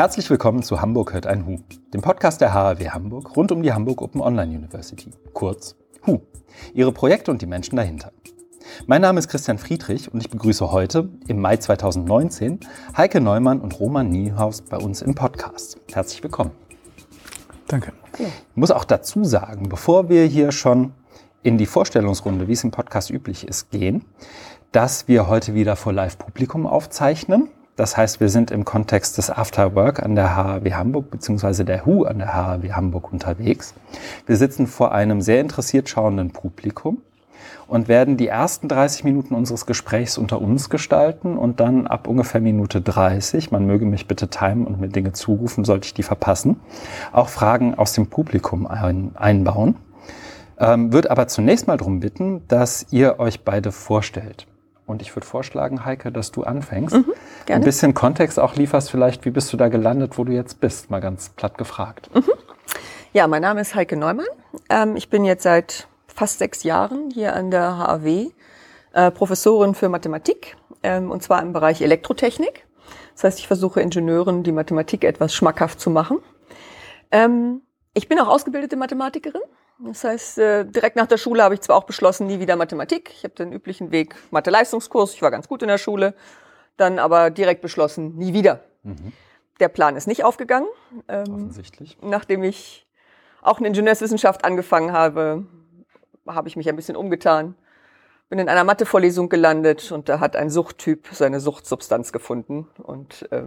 Herzlich willkommen zu Hamburg hört ein Hu, dem Podcast der HAW Hamburg rund um die Hamburg Open Online University, kurz HU, ihre Projekte und die Menschen dahinter. Mein Name ist Christian Friedrich und ich begrüße heute, im Mai 2019, Heike Neumann und Roman Niehaus bei uns im Podcast. Herzlich willkommen. Danke. Ich muss auch dazu sagen, bevor wir hier schon in die Vorstellungsrunde, wie es im Podcast üblich ist, gehen, dass wir heute wieder vor Live-Publikum aufzeichnen. Das heißt, wir sind im Kontext des Afterwork an der HAW Hamburg beziehungsweise der HU an der HAW Hamburg unterwegs. Wir sitzen vor einem sehr interessiert schauenden Publikum und werden die ersten 30 Minuten unseres Gesprächs unter uns gestalten und dann ab ungefähr Minute 30, man möge mich bitte timen und mir Dinge zurufen, sollte ich die verpassen, auch Fragen aus dem Publikum ein, einbauen. Ähm, würde aber zunächst mal darum bitten, dass ihr euch beide vorstellt. Und ich würde vorschlagen, Heike, dass du anfängst. Mhm, Ein bisschen Kontext auch lieferst vielleicht, wie bist du da gelandet, wo du jetzt bist, mal ganz platt gefragt. Mhm. Ja, mein Name ist Heike Neumann. Ähm, ich bin jetzt seit fast sechs Jahren hier an der HAW äh, Professorin für Mathematik, ähm, und zwar im Bereich Elektrotechnik. Das heißt, ich versuche Ingenieuren die Mathematik etwas schmackhaft zu machen. Ähm, ich bin auch ausgebildete Mathematikerin. Das heißt, äh, direkt nach der Schule habe ich zwar auch beschlossen, nie wieder Mathematik. Ich habe den üblichen Weg Mathe-Leistungskurs. Ich war ganz gut in der Schule. Dann aber direkt beschlossen, nie wieder. Mhm. Der Plan ist nicht aufgegangen. Ähm, Offensichtlich. Nachdem ich auch in Ingenieurswissenschaft angefangen habe, habe ich mich ein bisschen umgetan. Bin in einer Mathevorlesung gelandet und da hat ein Suchttyp seine Suchtsubstanz gefunden. Und äh,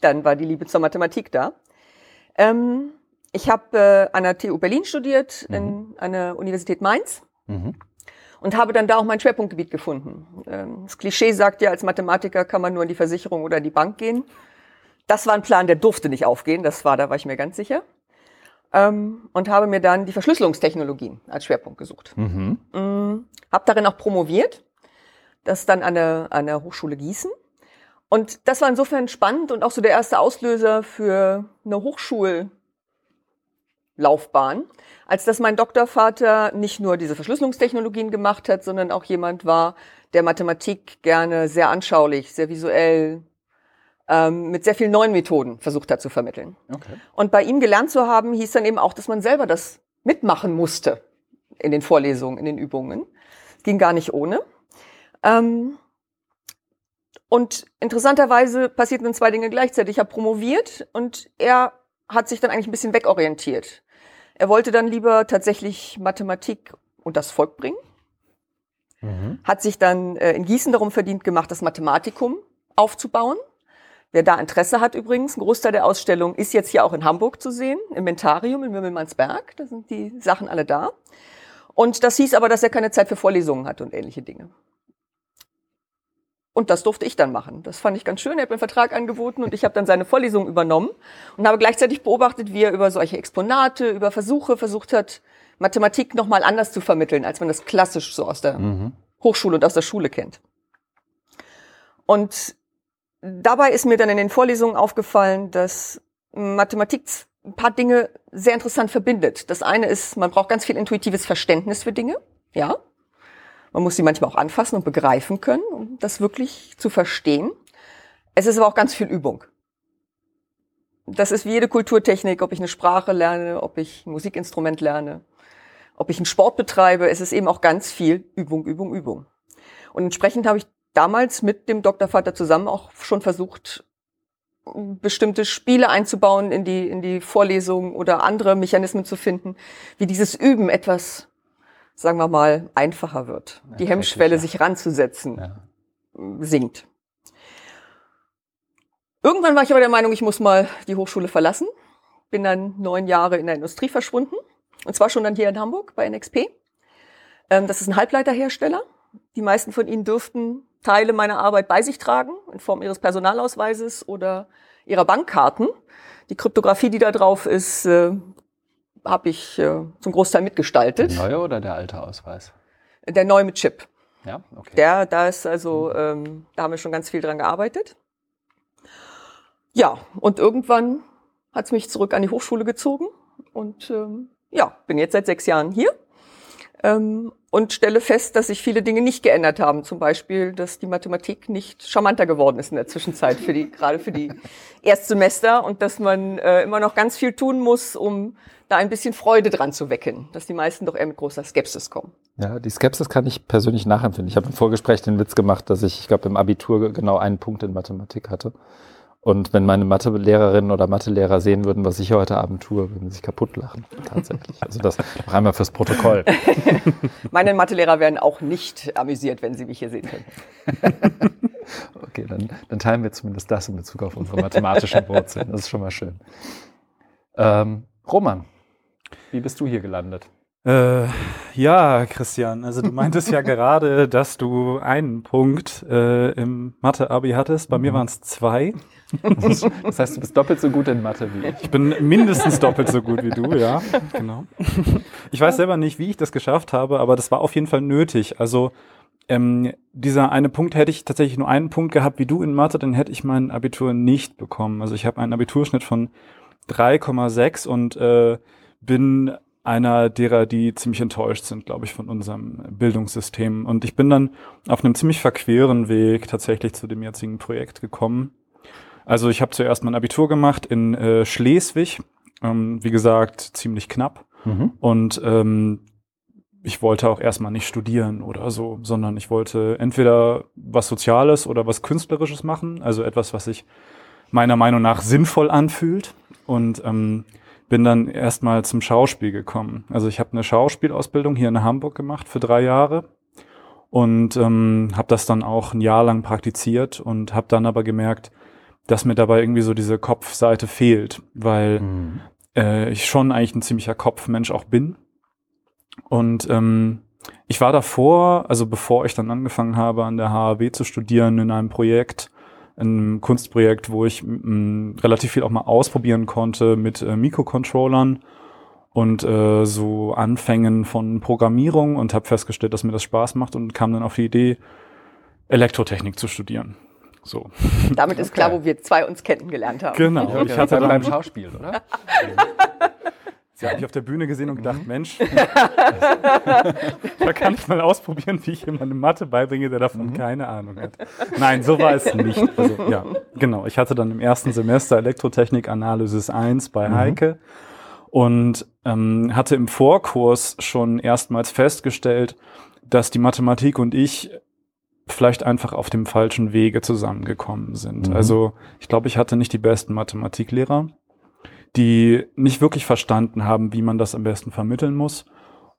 dann war die Liebe zur Mathematik da. Ähm, ich habe äh, an der TU Berlin studiert, mhm. in, an der Universität Mainz. Mhm. Und habe dann da auch mein Schwerpunktgebiet gefunden. Ähm, das Klischee sagt ja, als Mathematiker kann man nur in die Versicherung oder in die Bank gehen. Das war ein Plan, der durfte nicht aufgehen. Das war, da war ich mir ganz sicher. Ähm, und habe mir dann die Verschlüsselungstechnologien als Schwerpunkt gesucht. Mhm. Mhm. Habe darin auch promoviert. Das dann an der, an der Hochschule Gießen. Und das war insofern spannend und auch so der erste Auslöser für eine Hochschul- Laufbahn, als dass mein Doktorvater nicht nur diese Verschlüsselungstechnologien gemacht hat, sondern auch jemand war, der Mathematik gerne sehr anschaulich, sehr visuell, ähm, mit sehr vielen neuen Methoden versucht hat zu vermitteln. Okay. Und bei ihm gelernt zu haben, hieß dann eben auch, dass man selber das mitmachen musste in den Vorlesungen, in den Übungen. Ging gar nicht ohne. Ähm, und interessanterweise passierten dann zwei Dinge gleichzeitig. Ich habe promoviert und er hat sich dann eigentlich ein bisschen wegorientiert. Er wollte dann lieber tatsächlich Mathematik und das Volk bringen. Mhm. Hat sich dann äh, in Gießen darum verdient gemacht, das Mathematikum aufzubauen. Wer da Interesse hat übrigens, ein Großteil der Ausstellung ist jetzt hier auch in Hamburg zu sehen, im Mentarium in Mümmelmannsberg. Da sind die Sachen alle da. Und das hieß aber, dass er keine Zeit für Vorlesungen hat und ähnliche Dinge. Und das durfte ich dann machen. Das fand ich ganz schön. Er hat mir einen Vertrag angeboten und ich habe dann seine Vorlesung übernommen und habe gleichzeitig beobachtet, wie er über solche Exponate, über Versuche versucht hat, Mathematik nochmal anders zu vermitteln, als man das klassisch so aus der mhm. Hochschule und aus der Schule kennt. Und dabei ist mir dann in den Vorlesungen aufgefallen, dass Mathematik ein paar Dinge sehr interessant verbindet. Das eine ist, man braucht ganz viel intuitives Verständnis für Dinge. Ja, man muss sie manchmal auch anfassen und begreifen können, um das wirklich zu verstehen. Es ist aber auch ganz viel Übung. Das ist wie jede Kulturtechnik, ob ich eine Sprache lerne, ob ich ein Musikinstrument lerne, ob ich einen Sport betreibe. Es ist eben auch ganz viel Übung, Übung, Übung. Und entsprechend habe ich damals mit dem Doktorvater zusammen auch schon versucht, bestimmte Spiele einzubauen in die, in die Vorlesungen oder andere Mechanismen zu finden, wie dieses Üben etwas sagen wir mal, einfacher wird. Ja, die Hemmschwelle, sich ranzusetzen, ja. sinkt. Irgendwann war ich aber der Meinung, ich muss mal die Hochschule verlassen. Bin dann neun Jahre in der Industrie verschwunden. Und zwar schon dann hier in Hamburg bei NXP. Ähm, das ist ein Halbleiterhersteller. Die meisten von Ihnen dürften Teile meiner Arbeit bei sich tragen, in Form Ihres Personalausweises oder Ihrer Bankkarten. Die Kryptographie, die da drauf ist, äh, habe ich äh, zum Großteil mitgestaltet. Der neue oder der alte Ausweis? Der neue mit Chip. Ja, okay. Der, da ist also, ähm, da haben wir schon ganz viel dran gearbeitet. Ja, und irgendwann hat es mich zurück an die Hochschule gezogen und ähm, ja, bin jetzt seit sechs Jahren hier. Ähm, und stelle fest, dass sich viele Dinge nicht geändert haben. Zum Beispiel, dass die Mathematik nicht charmanter geworden ist in der Zwischenzeit, für die, gerade für die Erstsemester und dass man äh, immer noch ganz viel tun muss, um da ein bisschen Freude dran zu wecken, dass die meisten doch eher mit großer Skepsis kommen. Ja, die Skepsis kann ich persönlich nachempfinden. Ich habe im Vorgespräch den Witz gemacht, dass ich, ich glaube, im Abitur genau einen Punkt in Mathematik hatte. Und wenn meine Mathelehrerin oder Mathelehrer sehen würden, was ich heute Abend tue, würden sie sich kaputt lachen. Tatsächlich. Also das noch einmal fürs Protokoll. meine Mathelehrer wären auch nicht amüsiert, wenn sie mich hier sehen können. okay, dann, dann teilen wir zumindest das in Bezug auf unsere mathematischen Wurzeln. Das ist schon mal schön. Ähm, Roman, wie bist du hier gelandet? Äh, ja, Christian, also du meintest ja gerade, dass du einen Punkt äh, im Mathe-Abi hattest. Bei mhm. mir waren es zwei. Das heißt, du bist doppelt so gut in Mathe wie ich. Ich bin mindestens doppelt so gut wie du, ja. Genau. Ich weiß selber nicht, wie ich das geschafft habe, aber das war auf jeden Fall nötig. Also ähm, dieser eine Punkt hätte ich tatsächlich nur einen Punkt gehabt wie du in Mathe, dann hätte ich mein Abitur nicht bekommen. Also ich habe einen Abiturschnitt von 3,6 und äh, bin einer derer, die ziemlich enttäuscht sind, glaube ich, von unserem Bildungssystem. Und ich bin dann auf einem ziemlich verqueren Weg tatsächlich zu dem jetzigen Projekt gekommen. Also ich habe zuerst mein Abitur gemacht in äh, Schleswig, ähm, wie gesagt, ziemlich knapp. Mhm. Und ähm, ich wollte auch erstmal nicht studieren oder so, sondern ich wollte entweder was Soziales oder was Künstlerisches machen, also etwas, was sich meiner Meinung nach sinnvoll anfühlt. Und ähm, bin dann erstmal zum Schauspiel gekommen. Also ich habe eine Schauspielausbildung hier in Hamburg gemacht für drei Jahre und ähm, habe das dann auch ein Jahr lang praktiziert und habe dann aber gemerkt, dass mir dabei irgendwie so diese Kopfseite fehlt, weil mhm. äh, ich schon eigentlich ein ziemlicher Kopfmensch auch bin. Und ähm, ich war davor, also bevor ich dann angefangen habe, an der HAW zu studieren, in einem Projekt, ein Kunstprojekt, wo ich m, relativ viel auch mal ausprobieren konnte mit äh, Mikrocontrollern und äh, so Anfängen von Programmierung und habe festgestellt, dass mir das Spaß macht und kam dann auf die Idee, Elektrotechnik zu studieren. So. Damit ist klar, wo wir zwei uns kennengelernt haben. Genau. Ich hatte dann beim Schauspiel, oder? Sie hat mich auf der Bühne gesehen und gedacht, mhm. Mensch, da kann ich mal ausprobieren, wie ich jemandem Mathe beibringe, der davon mhm. keine Ahnung hat. Nein, so war es nicht. Also, ja, genau. Ich hatte dann im ersten Semester Elektrotechnik Analysis 1 bei mhm. Heike und ähm, hatte im Vorkurs schon erstmals festgestellt, dass die Mathematik und ich vielleicht einfach auf dem falschen Wege zusammengekommen sind. Mhm. Also ich glaube, ich hatte nicht die besten Mathematiklehrer die nicht wirklich verstanden haben, wie man das am besten vermitteln muss.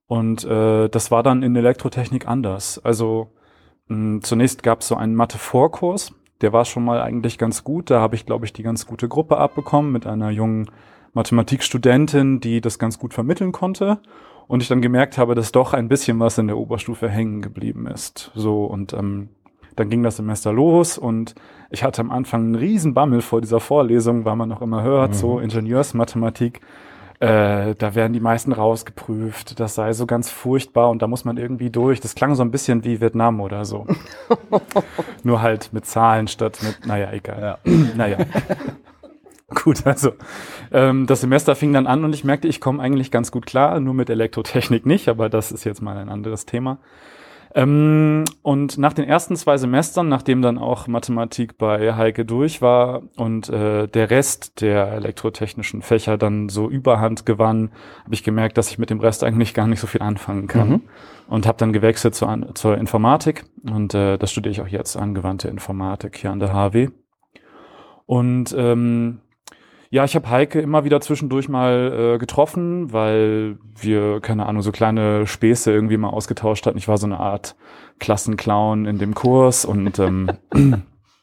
Und äh, das war dann in Elektrotechnik anders. Also mh, zunächst gab es so einen Mathe-Vorkurs, der war schon mal eigentlich ganz gut. Da habe ich, glaube ich, die ganz gute Gruppe abbekommen mit einer jungen Mathematikstudentin, die das ganz gut vermitteln konnte. Und ich dann gemerkt habe, dass doch ein bisschen was in der Oberstufe hängen geblieben ist. So und ähm, dann ging das Semester los und ich hatte am Anfang einen riesen Bammel vor dieser Vorlesung, weil man noch immer hört, mhm. so Ingenieursmathematik, äh, da werden die meisten rausgeprüft, das sei so ganz furchtbar und da muss man irgendwie durch. Das klang so ein bisschen wie Vietnam oder so. Nur halt mit Zahlen statt mit, naja, egal. Ja. naja. Gut, also ähm, das Semester fing dann an und ich merkte, ich komme eigentlich ganz gut klar, nur mit Elektrotechnik nicht, aber das ist jetzt mal ein anderes Thema. Ähm, und nach den ersten zwei Semestern, nachdem dann auch Mathematik bei Heike durch war und äh, der Rest der elektrotechnischen Fächer dann so überhand gewann, habe ich gemerkt, dass ich mit dem Rest eigentlich gar nicht so viel anfangen kann. Mhm. Und habe dann gewechselt zur, zur Informatik und äh, das studiere ich auch jetzt, angewandte Informatik hier an der HW. Und ähm, ja, ich habe Heike immer wieder zwischendurch mal äh, getroffen, weil wir, keine Ahnung, so kleine Späße irgendwie mal ausgetauscht hatten. Ich war so eine Art Klassenclown in dem Kurs und ähm,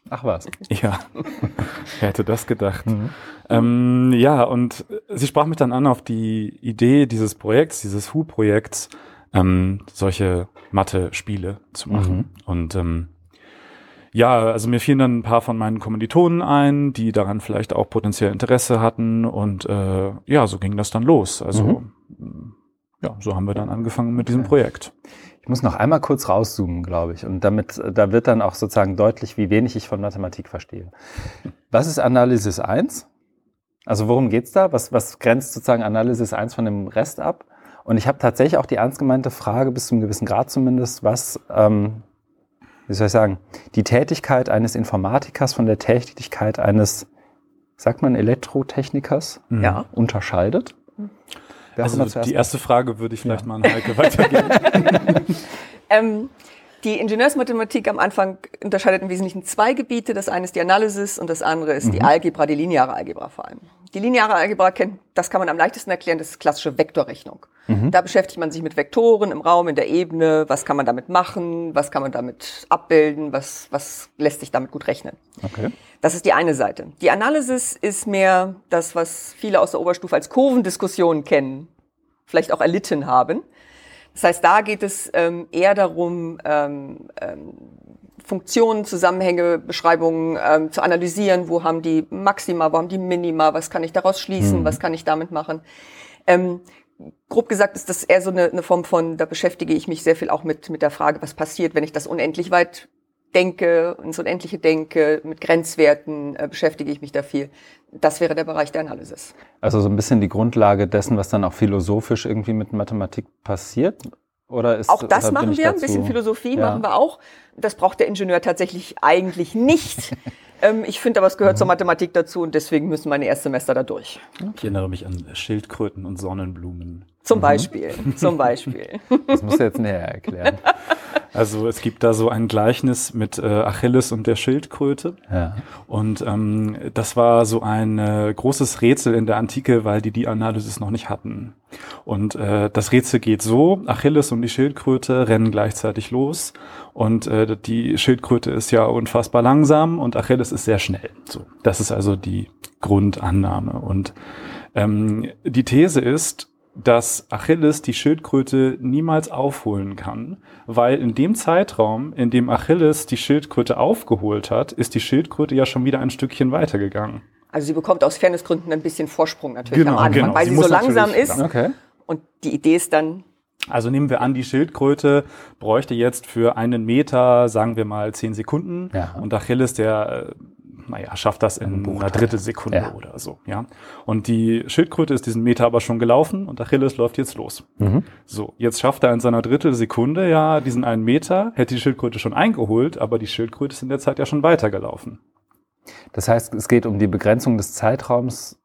Ach was. Ja, wer hätte das gedacht? Mhm. Ähm, ja, und sie sprach mich dann an auf die Idee dieses Projekts, dieses Hu-Projekts, ähm, solche Mathe-Spiele zu machen. Mhm. Und ähm, ja, also mir fielen dann ein paar von meinen Kommilitonen ein, die daran vielleicht auch potenziell Interesse hatten und äh, ja, so ging das dann los. Also mhm. ja, so haben wir dann angefangen mit diesem Projekt. Ich muss noch einmal kurz rauszoomen, glaube ich. Und damit, da wird dann auch sozusagen deutlich, wie wenig ich von Mathematik verstehe. Was ist Analysis 1? Also worum geht's da? Was, was grenzt sozusagen Analysis 1 von dem Rest ab? Und ich habe tatsächlich auch die ernst gemeinte Frage, bis zu einem gewissen Grad zumindest, was, ähm, wie soll ich sagen, die Tätigkeit eines Informatikers von der Tätigkeit eines, sagt man, Elektrotechnikers Mhm. Ja. unterscheidet. Wer Also die erste Frage würde ich vielleicht mal an Heike weitergeben. Ähm, die Ingenieursmathematik am Anfang unterscheidet im Wesentlichen zwei Gebiete. Das eine ist die Analysis und das andere ist die Algebra, die lineare Algebra vor allem. Die lineare Algebra kennt, das kann man am leichtesten erklären, das ist klassische Vektorrechnung. Da beschäftigt man sich mit Vektoren im Raum, in der Ebene, was kann man damit machen, was kann man damit abbilden, was, was lässt sich damit gut rechnen. Okay. Das ist die eine Seite. Die Analysis ist mehr das, was viele aus der Oberstufe als Kurvendiskussion kennen, vielleicht auch erlitten haben. Das heißt, da geht es ähm, eher darum, ähm, ähm, Funktionen, Zusammenhänge, Beschreibungen ähm, zu analysieren. Wo haben die Maxima, wo haben die Minima, was kann ich daraus schließen, was kann ich damit machen. Ähm, grob gesagt ist das eher so eine, eine Form von, da beschäftige ich mich sehr viel auch mit, mit der Frage, was passiert, wenn ich das unendlich weit denke, ins Unendliche denke, mit Grenzwerten äh, beschäftige ich mich da viel. Das wäre der Bereich der Analysis. Also so ein bisschen die Grundlage dessen, was dann auch philosophisch irgendwie mit Mathematik passiert? Oder ist, Auch das machen wir, ein bisschen Philosophie Ja. machen wir auch. Das braucht der Ingenieur tatsächlich eigentlich nicht. ähm, ich finde aber, es Mhm. gehört zur Mathematik dazu und deswegen müssen meine Erstsemester da durch. Ich erinnere mich an Schildkröten und Sonnenblumen. Zum Beispiel, zum Beispiel. Das musst du jetzt näher erklären. Also es gibt da so ein Gleichnis mit äh, Achilles und der Schildkröte. Ja. Und ähm, das war so ein äh, großes Rätsel in der Antike, weil die die Analysis noch nicht hatten. Und äh, das Rätsel geht so, Achilles und die Schildkröte rennen gleichzeitig los und äh, die Schildkröte ist ja unfassbar langsam und Achilles ist sehr schnell. So, das ist also die Grundannahme. Und ähm, die These ist, dass Achilles die Schildkröte niemals aufholen kann, weil in dem Zeitraum, in dem Achilles die Schildkröte aufgeholt hat, ist die Schildkröte ja schon wieder ein Stückchen weitergegangen. Also sie bekommt aus Fairnessgründen ein bisschen Vorsprung natürlich Genau, am Anfang, genau. weil Sie sie, so langsam ist. Okay. Und die Idee ist dann, Also nehmen wir an, die Schildkröte bräuchte jetzt für einen Meter, sagen wir mal, zehn Sekunden. Ja. Und Achilles, der, äh, naja, schafft das in einer Drittelsekunde Ja. oder so. Ja. Und die Schildkröte ist diesen Meter aber schon gelaufen und Achilles läuft jetzt los. Mhm. So, jetzt schafft er in seiner Drittelsekunde ja diesen einen Meter, hätte die Schildkröte schon eingeholt, aber die Schildkröte ist in der Zeit ja schon weitergelaufen. Das heißt, es geht um die Begrenzung des Zeitraums.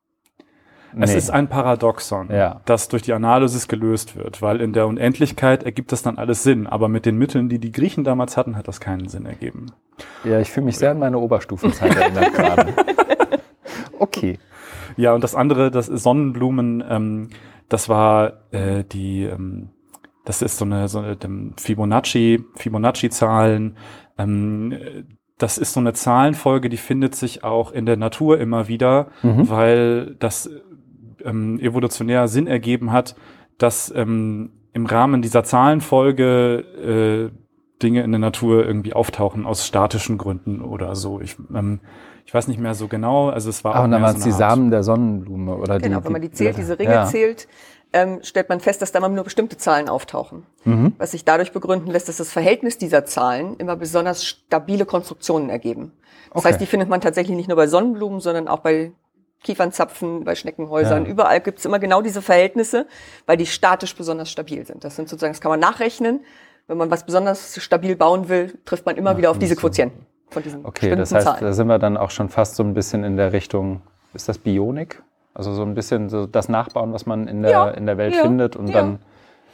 Es Nee. ist ein Paradoxon, Ja. das durch die Analysis gelöst wird, weil in der Unendlichkeit ergibt das dann alles Sinn, aber mit den Mitteln, die die Griechen damals hatten, hat das keinen Sinn ergeben. Ja, ich fühle mich sehr an meine Oberstufenzeit erinnert gerade. Okay. Ja, und das andere, das Sonnenblumen, ähm, das war äh, die, ähm, das ist so eine, so eine Fibonacci, Fibonacci-Zahlen. Ähm, äh, das ist so eine Zahlenfolge, die findet sich auch in der Natur immer wieder, Mhm. weil das ähm, evolutionär Sinn ergeben hat, dass ähm, im Rahmen dieser Zahlenfolge äh, Dinge in der Natur irgendwie auftauchen aus statischen Gründen oder so. Ich, ähm, ich weiß nicht mehr so genau. Also es war Ah, und dann waren es so die Art- Samen der Sonnenblume oder genau, die, wenn man die zählt, diese Ringe ja. zählt, ähm, stellt man fest, dass da mal nur bestimmte Zahlen auftauchen. Mhm. Was sich dadurch begründen lässt, dass das Verhältnis dieser Zahlen immer besonders stabile Konstruktionen ergeben. Das Okay. heißt, die findet man tatsächlich nicht nur bei Sonnenblumen, sondern auch bei Kiefernzapfen, bei Schneckenhäusern. Ja. Überall gibt es immer genau diese Verhältnisse, weil die statisch besonders stabil sind. Das sind sozusagen, das kann man nachrechnen. Wenn man was besonders stabil bauen will, trifft man immer wieder auf diese Quotienten von diesen Okay, das heißt, Zahlen. da sind wir dann auch schon fast so ein bisschen in der Richtung, ist das Bionik? Also so ein bisschen so das Nachbauen, was man in der, Ja, in der Welt ja, findet und dann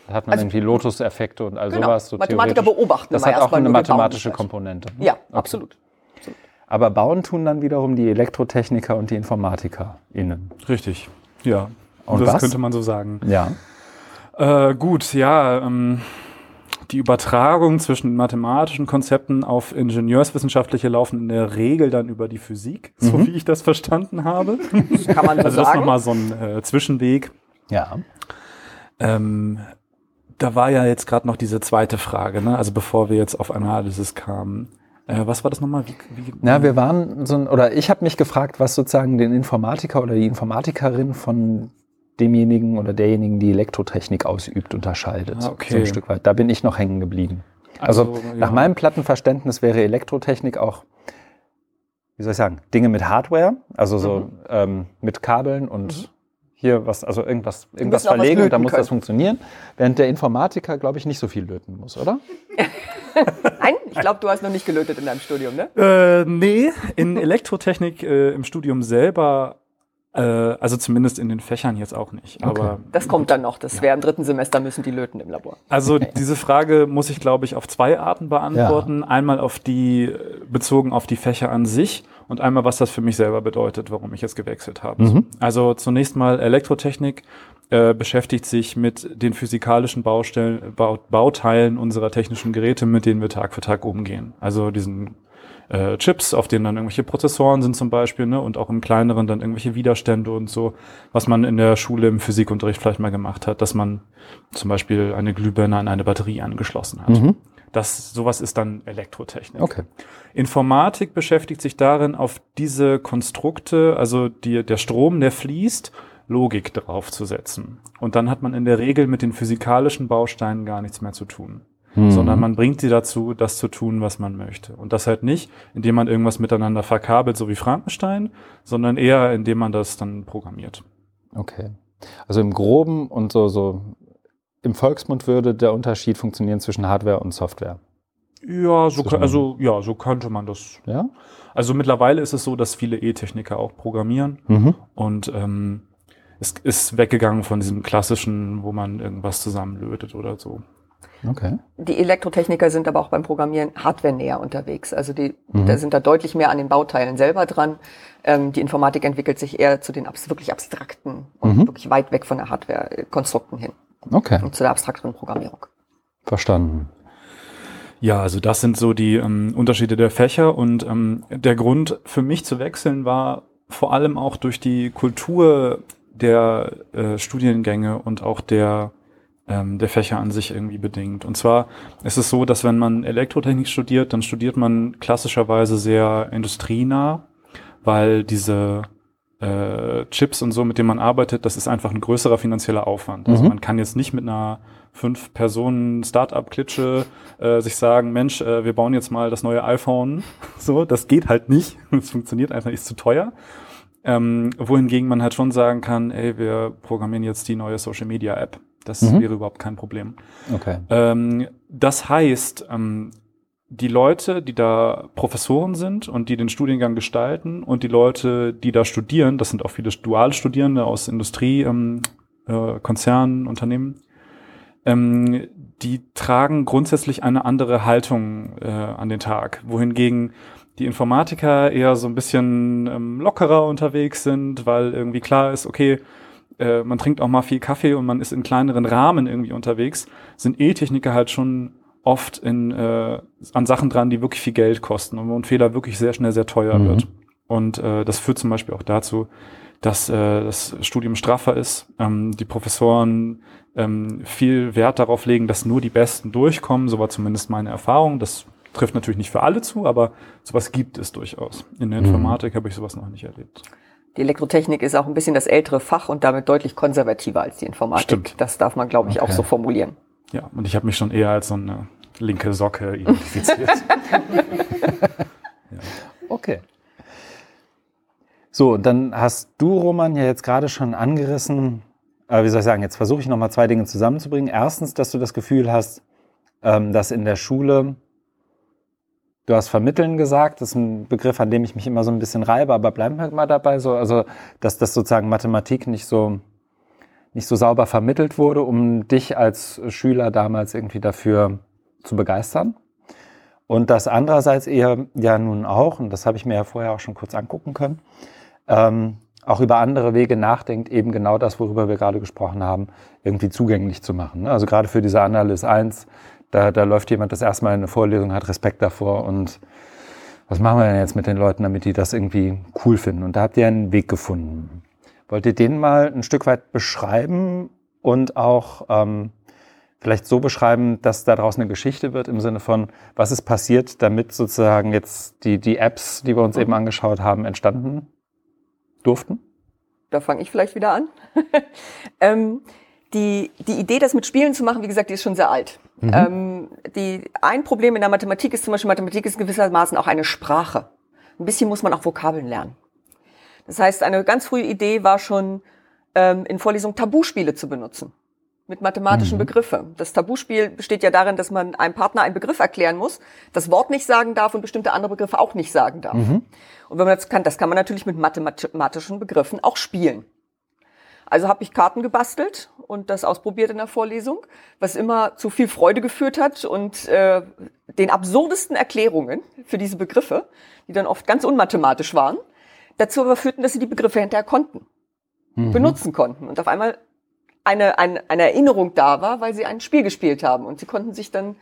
hat man Also- irgendwie Lotus-Effekte und all Genau. sowas. So Mathematiker beobachten Das hat auch eine mathematische. Komponente. ne? Ja, Okay. absolut. Aber bauen tun dann wiederum die Elektrotechniker und die InformatikerInnen. Richtig, ja. Und das was? könnte man so sagen. Ja. Äh, gut, ja. Ähm, die Übertragung zwischen mathematischen Konzepten auf ingenieurswissenschaftliche laufen in der Regel dann über die Physik, so Mhm. wie ich das verstanden habe. Kann man so Also das ist nochmal so ein äh, Zwischenweg. Ja. Ähm, da war ja jetzt gerade noch diese zweite Frage, ne? also bevor wir jetzt auf Analysis kamen. Äh, was war das nochmal? Wie, wie, Na, wir waren so ein, oder ich habe mich gefragt, was sozusagen den Informatiker oder die Informatikerin von demjenigen oder derjenigen, die Elektrotechnik ausübt, unterscheidet. Ah, okay. So ein Stück weit. Da bin ich noch hängen geblieben. Also, Also, nach ja. meinem Plattenverständnis wäre Elektrotechnik auch, wie soll ich sagen, Dinge mit Hardware, also so Mhm. ähm, mit Kabeln und hier was, also irgendwas, irgendwas verlegen und dann muss können. das funktionieren. Während der Informatiker, glaube ich, nicht so viel löten muss, oder? Nein, ich glaube, du hast noch nicht gelötet in deinem Studium, ne? Äh, nee, in Elektrotechnik äh, im Studium selber äh, also zumindest in den Fächern jetzt auch nicht. Okay. Aber das kommt dann noch. Das ja. wäre im dritten Semester müssen die löten im Labor. Also okay. diese Frage muss ich, glaube ich, auf zwei Arten beantworten. Ja. Einmal auf die bezogen auf die Fächer an sich und einmal was das für mich selber bedeutet, warum ich jetzt gewechselt habe. Mhm. Also zunächst mal Elektrotechnik äh, beschäftigt sich mit den physikalischen Baustellen, Bauteilen unserer technischen Geräte, mit denen wir Tag für Tag umgehen. Also diesen äh, Chips, auf denen dann irgendwelche Prozessoren sind zum Beispiel, ne? und auch im kleineren dann irgendwelche Widerstände und so, was man in der Schule im Physikunterricht vielleicht mal gemacht hat, dass man zum Beispiel eine Glühbirne an eine Batterie angeschlossen hat. Mhm. Das, sowas ist dann Elektrotechnik. Okay. Informatik beschäftigt sich darin, auf diese Konstrukte, also die, der Strom, der fließt, Logik draufzusetzen. Und dann hat man in der Regel mit den physikalischen Bausteinen gar nichts mehr zu tun mhm. sondern man bringt sie dazu, das zu tun, was man möchte. Und das halt nicht, indem man irgendwas miteinander verkabelt, so wie Frankenstein, sondern eher, indem man das dann programmiert. Okay. Also im Groben und so, so im Volksmund würde der Unterschied funktionieren zwischen Hardware und Software. Ja, so, also, ja, so könnte man das. Ja? Also mittlerweile ist es so, dass viele E-Techniker auch programmieren mhm. und ähm, es ist weggegangen von diesem klassischen, wo man irgendwas zusammenlötet oder so. Okay. Die Elektrotechniker sind aber auch beim Programmieren hardware-näher unterwegs. Also die mhm. da sind da deutlich mehr an den Bauteilen selber dran. Ähm, die Informatik entwickelt sich eher zu den abs wirklich abstrakten und mhm. wirklich weit weg von der Hardware-Konstrukten hin. Okay. Und zu der abstrakteren Programmierung. Verstanden. Ja, also das sind so die ähm, Unterschiede der Fächer und ähm, der Grund für mich zu wechseln war vor allem auch durch die Kultur der äh, Studiengänge und auch der ähm, der Fächer an sich irgendwie bedingt. Und zwar ist es so, dass wenn man Elektrotechnik studiert, dann studiert man klassischerweise sehr industrienah, weil diese äh, Chips und so, mit denen man arbeitet, das ist einfach ein größerer finanzieller Aufwand. Also mhm. man kann jetzt nicht mit einer fünf Personen Startup-Klitsche äh, sich sagen, Mensch, äh, wir bauen jetzt mal das neue iPhone. so, das geht halt nicht. Das funktioniert einfach, ist zu teuer. Ähm, wohingegen man halt schon sagen kann, ey, wir programmieren jetzt die neue Social Media App. Das mhm. wäre überhaupt kein Problem. Okay. Ähm, das heißt, ähm, die Leute, die da Professoren sind und die den Studiengang gestalten und die Leute, die da studieren, das sind auch viele duale Studierende aus Industrie, ähm, äh, Konzernen, Unternehmen, ähm, die tragen grundsätzlich eine andere Haltung äh, an den Tag, wohingegen die Informatiker eher so ein bisschen ähm, lockerer unterwegs sind, weil irgendwie klar ist, okay, äh, man trinkt auch mal viel Kaffee und man ist in kleineren Rahmen irgendwie unterwegs, sind E-Techniker halt schon oft in, äh, an Sachen dran, die wirklich viel Geld kosten und wo ein Fehler wirklich sehr schnell sehr teuer mhm. wird. Und äh, das führt zum Beispiel auch dazu, dass äh, das Studium straffer ist, ähm, die Professoren ähm, viel Wert darauf legen, dass nur die Besten durchkommen. So war zumindest meine Erfahrung. Das trifft natürlich nicht für alle zu, aber sowas gibt es durchaus. In der mhm. Informatik mhm. habe ich sowas noch nicht erlebt. Die Elektrotechnik ist auch ein bisschen das ältere Fach und damit deutlich konservativer als die Informatik. Stimmt. Das darf man, glaube ich, okay. auch so formulieren. Ja, und ich habe mich schon eher als so eine linke Socke identifiziert. ja. Okay. So, und dann hast du, Roman, ja jetzt gerade schon angerissen, äh, wie soll ich sagen, jetzt versuche ich nochmal zwei Dinge zusammenzubringen. Erstens, dass du das Gefühl hast, ähm, dass in der Schule Du hast vermitteln gesagt, das ist ein Begriff, an dem ich mich immer so ein bisschen reibe, aber bleiben wir mal dabei so, also dass das sozusagen Mathematik nicht so nicht so sauber vermittelt wurde, um dich als Schüler damals irgendwie dafür zu begeistern. Und das andererseits eher ja nun auch, und das habe ich mir ja vorher auch schon kurz angucken können, ähm, auch über andere Wege nachdenkt, eben genau das, worüber wir gerade gesprochen haben, irgendwie zugänglich zu machen. Also gerade für diese Analyse 1 da, da läuft jemand das erste Mal in eine Vorlesung, hat Respekt davor und was machen wir denn jetzt mit den Leuten, damit die das irgendwie cool finden? Und da habt ihr einen Weg gefunden. Wollt ihr den mal ein Stück weit beschreiben und auch ähm, vielleicht so beschreiben, dass daraus eine Geschichte wird im Sinne von, was ist passiert, damit sozusagen jetzt die, die Apps, die wir uns eben angeschaut haben, entstanden durften? Da fange ich vielleicht wieder an. ähm, die, die Idee, das mit Spielen zu machen, wie gesagt, die ist schon sehr alt. Mhm. Ähm, die, ein Problem in der Mathematik ist zum Beispiel, Mathematik ist gewissermaßen auch eine Sprache. Ein bisschen muss man auch Vokabeln lernen. Das heißt, eine ganz frühe Idee war schon, ähm, in Vorlesungen Tabuspiele zu benutzen mit mathematischen mhm. Begriffen. Das Tabuspiel besteht ja darin, dass man einem Partner einen Begriff erklären muss, das Wort nicht sagen darf und bestimmte andere Begriffe auch nicht sagen darf. Mhm. Und wenn man das kann, das kann man natürlich mit mathematischen Begriffen auch spielen. Also habe ich Karten gebastelt und das ausprobiert in der Vorlesung, was immer zu viel Freude geführt hat und äh, den absurdesten Erklärungen für diese Begriffe, die dann oft ganz unmathematisch waren, dazu aber führten, dass sie die Begriffe hinterher konnten, mhm. benutzen konnten. Und auf einmal eine, eine, eine Erinnerung da war, weil sie ein Spiel gespielt haben und sie konnten sich dann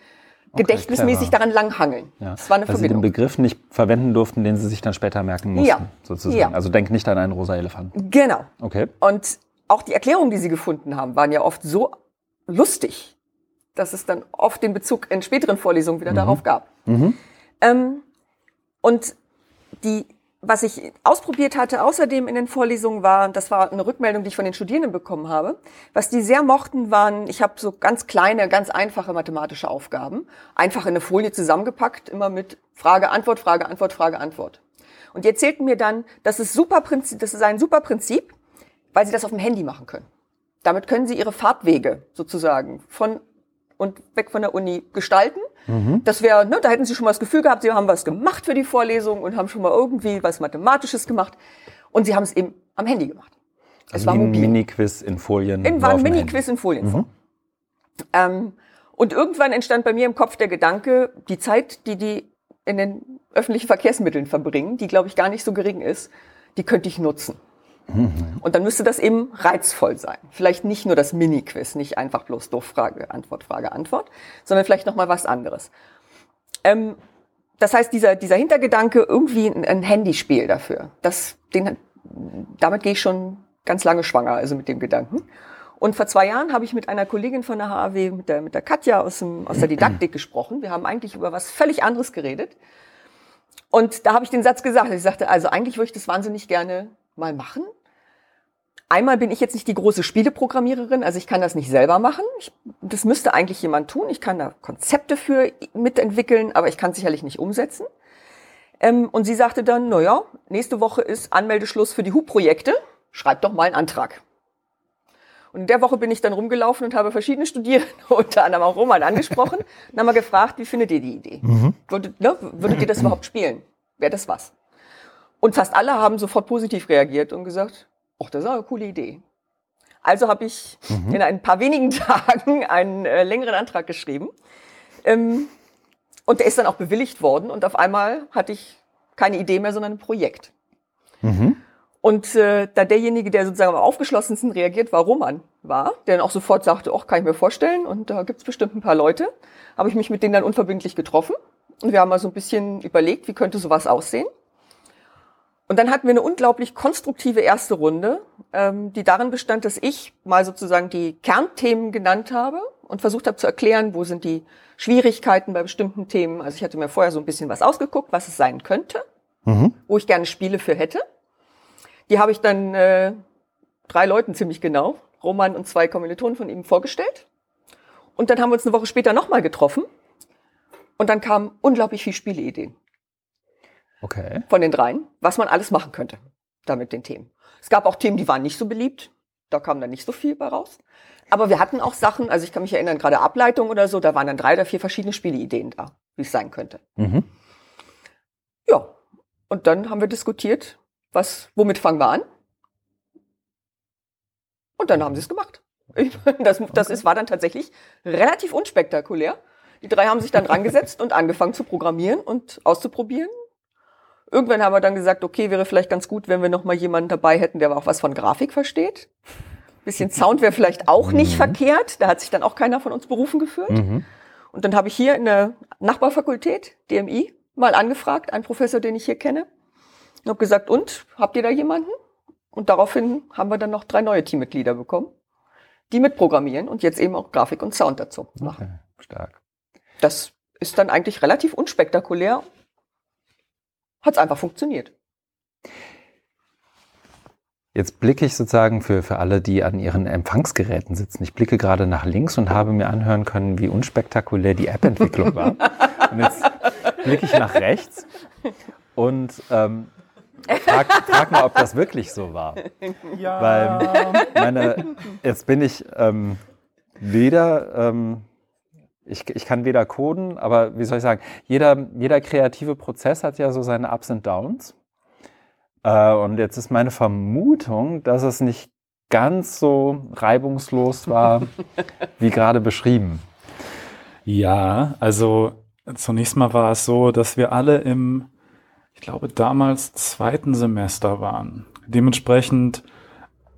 okay, gedächtnismäßig clever. daran langhangeln. Ja. Das war eine weil Verbindung. sie den Begriff nicht verwenden durften, den sie sich dann später merken mussten, ja. sozusagen. Ja. Also denk nicht an einen rosa Elefanten. Genau. Okay. Und auch die Erklärungen, die sie gefunden haben, waren ja oft so lustig, dass es dann oft den Bezug in späteren Vorlesungen wieder mhm. darauf gab. Mhm. Ähm, und die was ich ausprobiert hatte, außerdem in den Vorlesungen war, das war eine Rückmeldung, die ich von den Studierenden bekommen habe, was die sehr mochten, waren, ich habe so ganz kleine, ganz einfache mathematische Aufgaben, einfach in eine Folie zusammengepackt, immer mit Frage, Antwort, Frage, Antwort, Frage, Antwort. Und die erzählten mir dann, das ist, super Prinzip, das ist ein super Prinzip, weil sie das auf dem Handy machen können. Damit können sie ihre Fahrtwege sozusagen von und weg von der Uni gestalten. Mhm. Das wäre, ne, da hätten Sie schon mal das Gefühl gehabt, Sie haben was gemacht für die Vorlesung und haben schon mal irgendwie was Mathematisches gemacht. Und Sie haben es eben am Handy gemacht. Es also war ein Mini-Quiz in Folien. In, war ein Mini-Quiz in Folien. Mhm. Ähm, und irgendwann entstand bei mir im Kopf der Gedanke, die Zeit, die die in den öffentlichen Verkehrsmitteln verbringen, die glaube ich gar nicht so gering ist, die könnte ich nutzen. Mhm. Und dann müsste das eben reizvoll sein. Vielleicht nicht nur das Mini-Quiz, nicht einfach bloß doof Frage, Antwort, Frage, Antwort, sondern vielleicht noch mal was anderes. Ähm, das heißt, dieser, dieser Hintergedanke, irgendwie ein, ein Handyspiel dafür, das, den, damit gehe ich schon ganz lange schwanger, also mit dem Gedanken. Und vor zwei Jahren habe ich mit einer Kollegin von der HAW, mit der, mit der Katja aus, dem, aus der Didaktik gesprochen. Wir haben eigentlich über was völlig anderes geredet. Und da habe ich den Satz gesagt. Ich sagte, also eigentlich würde ich das wahnsinnig gerne mal machen. Einmal bin ich jetzt nicht die große Spieleprogrammiererin, also ich kann das nicht selber machen. Ich, das müsste eigentlich jemand tun. Ich kann da Konzepte für mitentwickeln, aber ich kann es sicherlich nicht umsetzen. Ähm, und sie sagte dann, na ja, nächste Woche ist Anmeldeschluss für die HU-Projekte. Schreib doch mal einen Antrag. Und in der Woche bin ich dann rumgelaufen und habe verschiedene Studierende, unter anderem auch Roman, angesprochen und haben mal gefragt, wie findet ihr die Idee? Mhm. Würdet, ne, würdet ihr das überhaupt spielen? Wäre das was? Und fast alle haben sofort positiv reagiert und gesagt, ach, das ist eine coole Idee. Also habe ich mhm. in ein paar wenigen Tagen einen äh, längeren Antrag geschrieben. Ähm, und der ist dann auch bewilligt worden. Und auf einmal hatte ich keine Idee mehr, sondern ein Projekt. Mhm. Und äh, da derjenige, der sozusagen am aufgeschlossensten reagiert, war Roman war, der dann auch sofort sagte, ach, kann ich mir vorstellen. Und da gibt's bestimmt ein paar Leute. Habe ich mich mit denen dann unverbindlich getroffen. Und wir haben mal so ein bisschen überlegt, wie könnte sowas aussehen. Und dann hatten wir eine unglaublich konstruktive erste Runde, ähm, die darin bestand, dass ich mal sozusagen die Kernthemen genannt habe und versucht habe zu erklären, wo sind die Schwierigkeiten bei bestimmten Themen. Also ich hatte mir vorher so ein bisschen was ausgeguckt, was es sein könnte, mhm. wo ich gerne Spiele für hätte. Die habe ich dann äh, drei Leuten ziemlich genau, Roman und zwei Kommilitonen von ihm vorgestellt. Und dann haben wir uns eine Woche später nochmal getroffen. Und dann kamen unglaublich viele Spieleideen. Okay. Von den dreien, was man alles machen könnte damit den Themen. Es gab auch Themen, die waren nicht so beliebt. Da kam dann nicht so viel bei raus. Aber wir hatten auch Sachen, also ich kann mich erinnern, gerade Ableitung oder so, da waren dann drei oder vier verschiedene Spieleideen da, wie es sein könnte. Mhm. Ja. Und dann haben wir diskutiert, was, womit fangen wir an? Und dann haben sie es gemacht. Das, das ist, war dann tatsächlich relativ unspektakulär. Die drei haben sich dann rangesetzt und angefangen zu programmieren und auszuprobieren Irgendwann haben wir dann gesagt, okay, wäre vielleicht ganz gut, wenn wir noch mal jemanden dabei hätten, der auch was von Grafik versteht. Bisschen Sound wäre vielleicht auch nicht mhm. verkehrt. Da hat sich dann auch keiner von uns berufen gefühlt. Mhm. Und dann habe ich hier in der Nachbarfakultät, DMI, mal angefragt, einen Professor, den ich hier kenne. Und habe gesagt, und, habt ihr da jemanden? Und daraufhin haben wir dann noch drei neue Teammitglieder bekommen, die mitprogrammieren und jetzt eben auch Grafik und Sound dazu machen. Okay, stark. Das ist dann eigentlich relativ unspektakulär hat es einfach funktioniert. Jetzt blicke ich sozusagen für, für alle, die an ihren Empfangsgeräten sitzen. Ich blicke gerade nach links und habe mir anhören können, wie unspektakulär die App-Entwicklung war. Und jetzt blicke ich nach rechts und ähm, frag, frag mal, ob das wirklich so war. Ja. Weil meine, jetzt bin ich ähm, weder, ähm, ich, ich kann weder coden, aber wie soll ich sagen, jeder, jeder kreative Prozess hat ja so seine Ups und Downs. Äh, und jetzt ist meine Vermutung, dass es nicht ganz so reibungslos war, wie gerade beschrieben. Ja, also zunächst mal war es so, dass wir alle im, ich glaube, damals zweiten Semester waren. Dementsprechend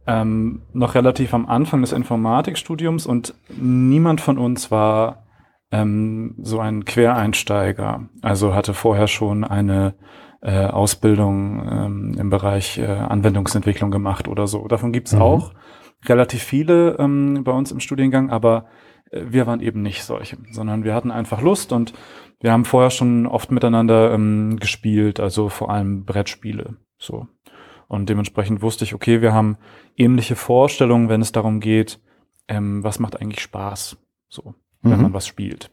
ähm, noch relativ am Anfang des Informatikstudiums und niemand von uns war ähm, so ein Quereinsteiger. Also hatte vorher schon eine äh, Ausbildung ähm, im Bereich äh, Anwendungsentwicklung gemacht oder so. Davon gibt's Mhm. auch relativ viele ähm, bei uns im Studiengang, aber äh, wir waren eben nicht solche, sondern wir hatten einfach Lust und wir haben vorher schon oft miteinander ähm, gespielt, also vor allem Brettspiele. So. Und dementsprechend wusste ich, okay, wir haben ähnliche Vorstellungen, wenn es darum geht, ähm, was macht eigentlich Spaß, so, wenn Mhm. man was spielt.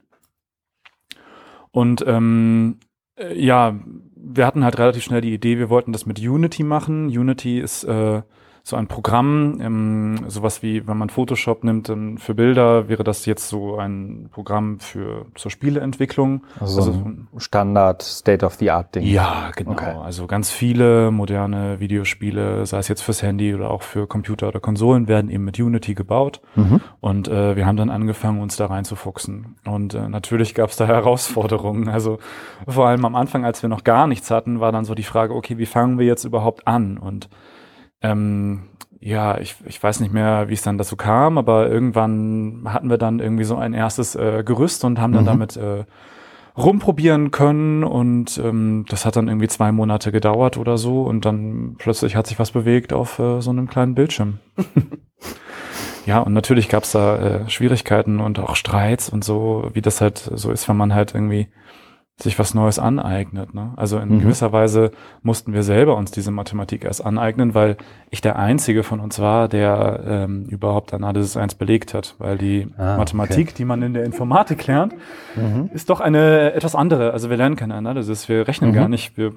Und ähm, äh, ja, wir hatten halt relativ schnell die Idee, wir wollten das mit Unity machen. Unity ist äh, so ein Programm, ähm, sowas wie, wenn man Photoshop nimmt dann für Bilder, wäre das jetzt so ein Programm für zur Spieleentwicklung. Also, so ein Standard State-of-the-Art-Ding. Ja, genau. Okay. Also ganz viele moderne Videospiele, sei es jetzt fürs Handy oder auch für Computer oder Konsolen, werden eben mit Unity gebaut. Mhm. Und äh, wir haben dann angefangen, uns da reinzufuchsen. Und äh, natürlich gab es da Herausforderungen. Also vor allem am Anfang, als wir noch gar nichts hatten, war dann so die Frage, okay, wie fangen wir jetzt überhaupt an? Und ähm, ja, ich, ich weiß nicht mehr, wie es dann dazu kam, aber irgendwann hatten wir dann irgendwie so ein erstes äh, Gerüst und haben dann Mhm. damit äh, rumprobieren können und ähm, das hat dann irgendwie zwei Monate gedauert oder so und dann plötzlich hat sich was bewegt auf äh, so einem kleinen Bildschirm. ja, und natürlich gab es da äh, Schwierigkeiten und auch Streits und so, wie das halt so ist, wenn man halt irgendwie sich was Neues aneignet. Ne? Also in Mhm. gewisser Weise mussten wir selber uns diese Mathematik erst aneignen, weil ich der Einzige von uns war, der ähm, überhaupt Analysis 1 belegt hat, weil die Ah, Mathematik, die man in der Informatik lernt, Mhm. ist doch eine etwas andere. Also wir lernen keine Analysis, wir rechnen Mhm. gar nicht, wir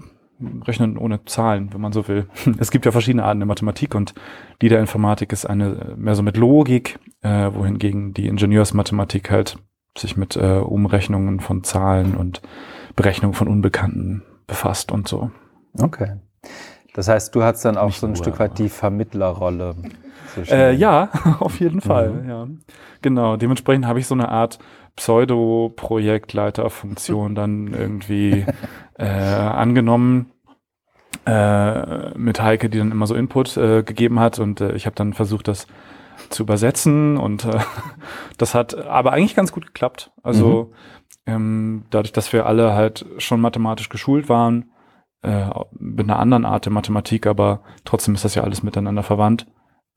rechnen ohne Zahlen, wenn man so will. Es gibt ja verschiedene Arten der Mathematik und die der Informatik ist eine mehr so mit Logik, äh, wohingegen die Ingenieursmathematik halt sich mit äh, Umrechnungen von Zahlen und Berechnung von Unbekannten befasst und so. Okay. Das heißt, du hattest dann auch Nicht so ein nur, Stück weit die Vermittlerrolle. Äh, ja, auf jeden Fall. Mhm. Ja. Genau. Dementsprechend habe ich so eine Art Pseudo-Projektleiterfunktion dann irgendwie äh, angenommen äh, mit Heike, die dann immer so Input äh, gegeben hat und äh, ich habe dann versucht, das zu übersetzen und äh, das hat aber eigentlich ganz gut geklappt. Also ähm, dadurch, dass wir alle halt schon mathematisch geschult waren, äh, mit einer anderen Art der Mathematik, aber trotzdem ist das ja alles miteinander verwandt,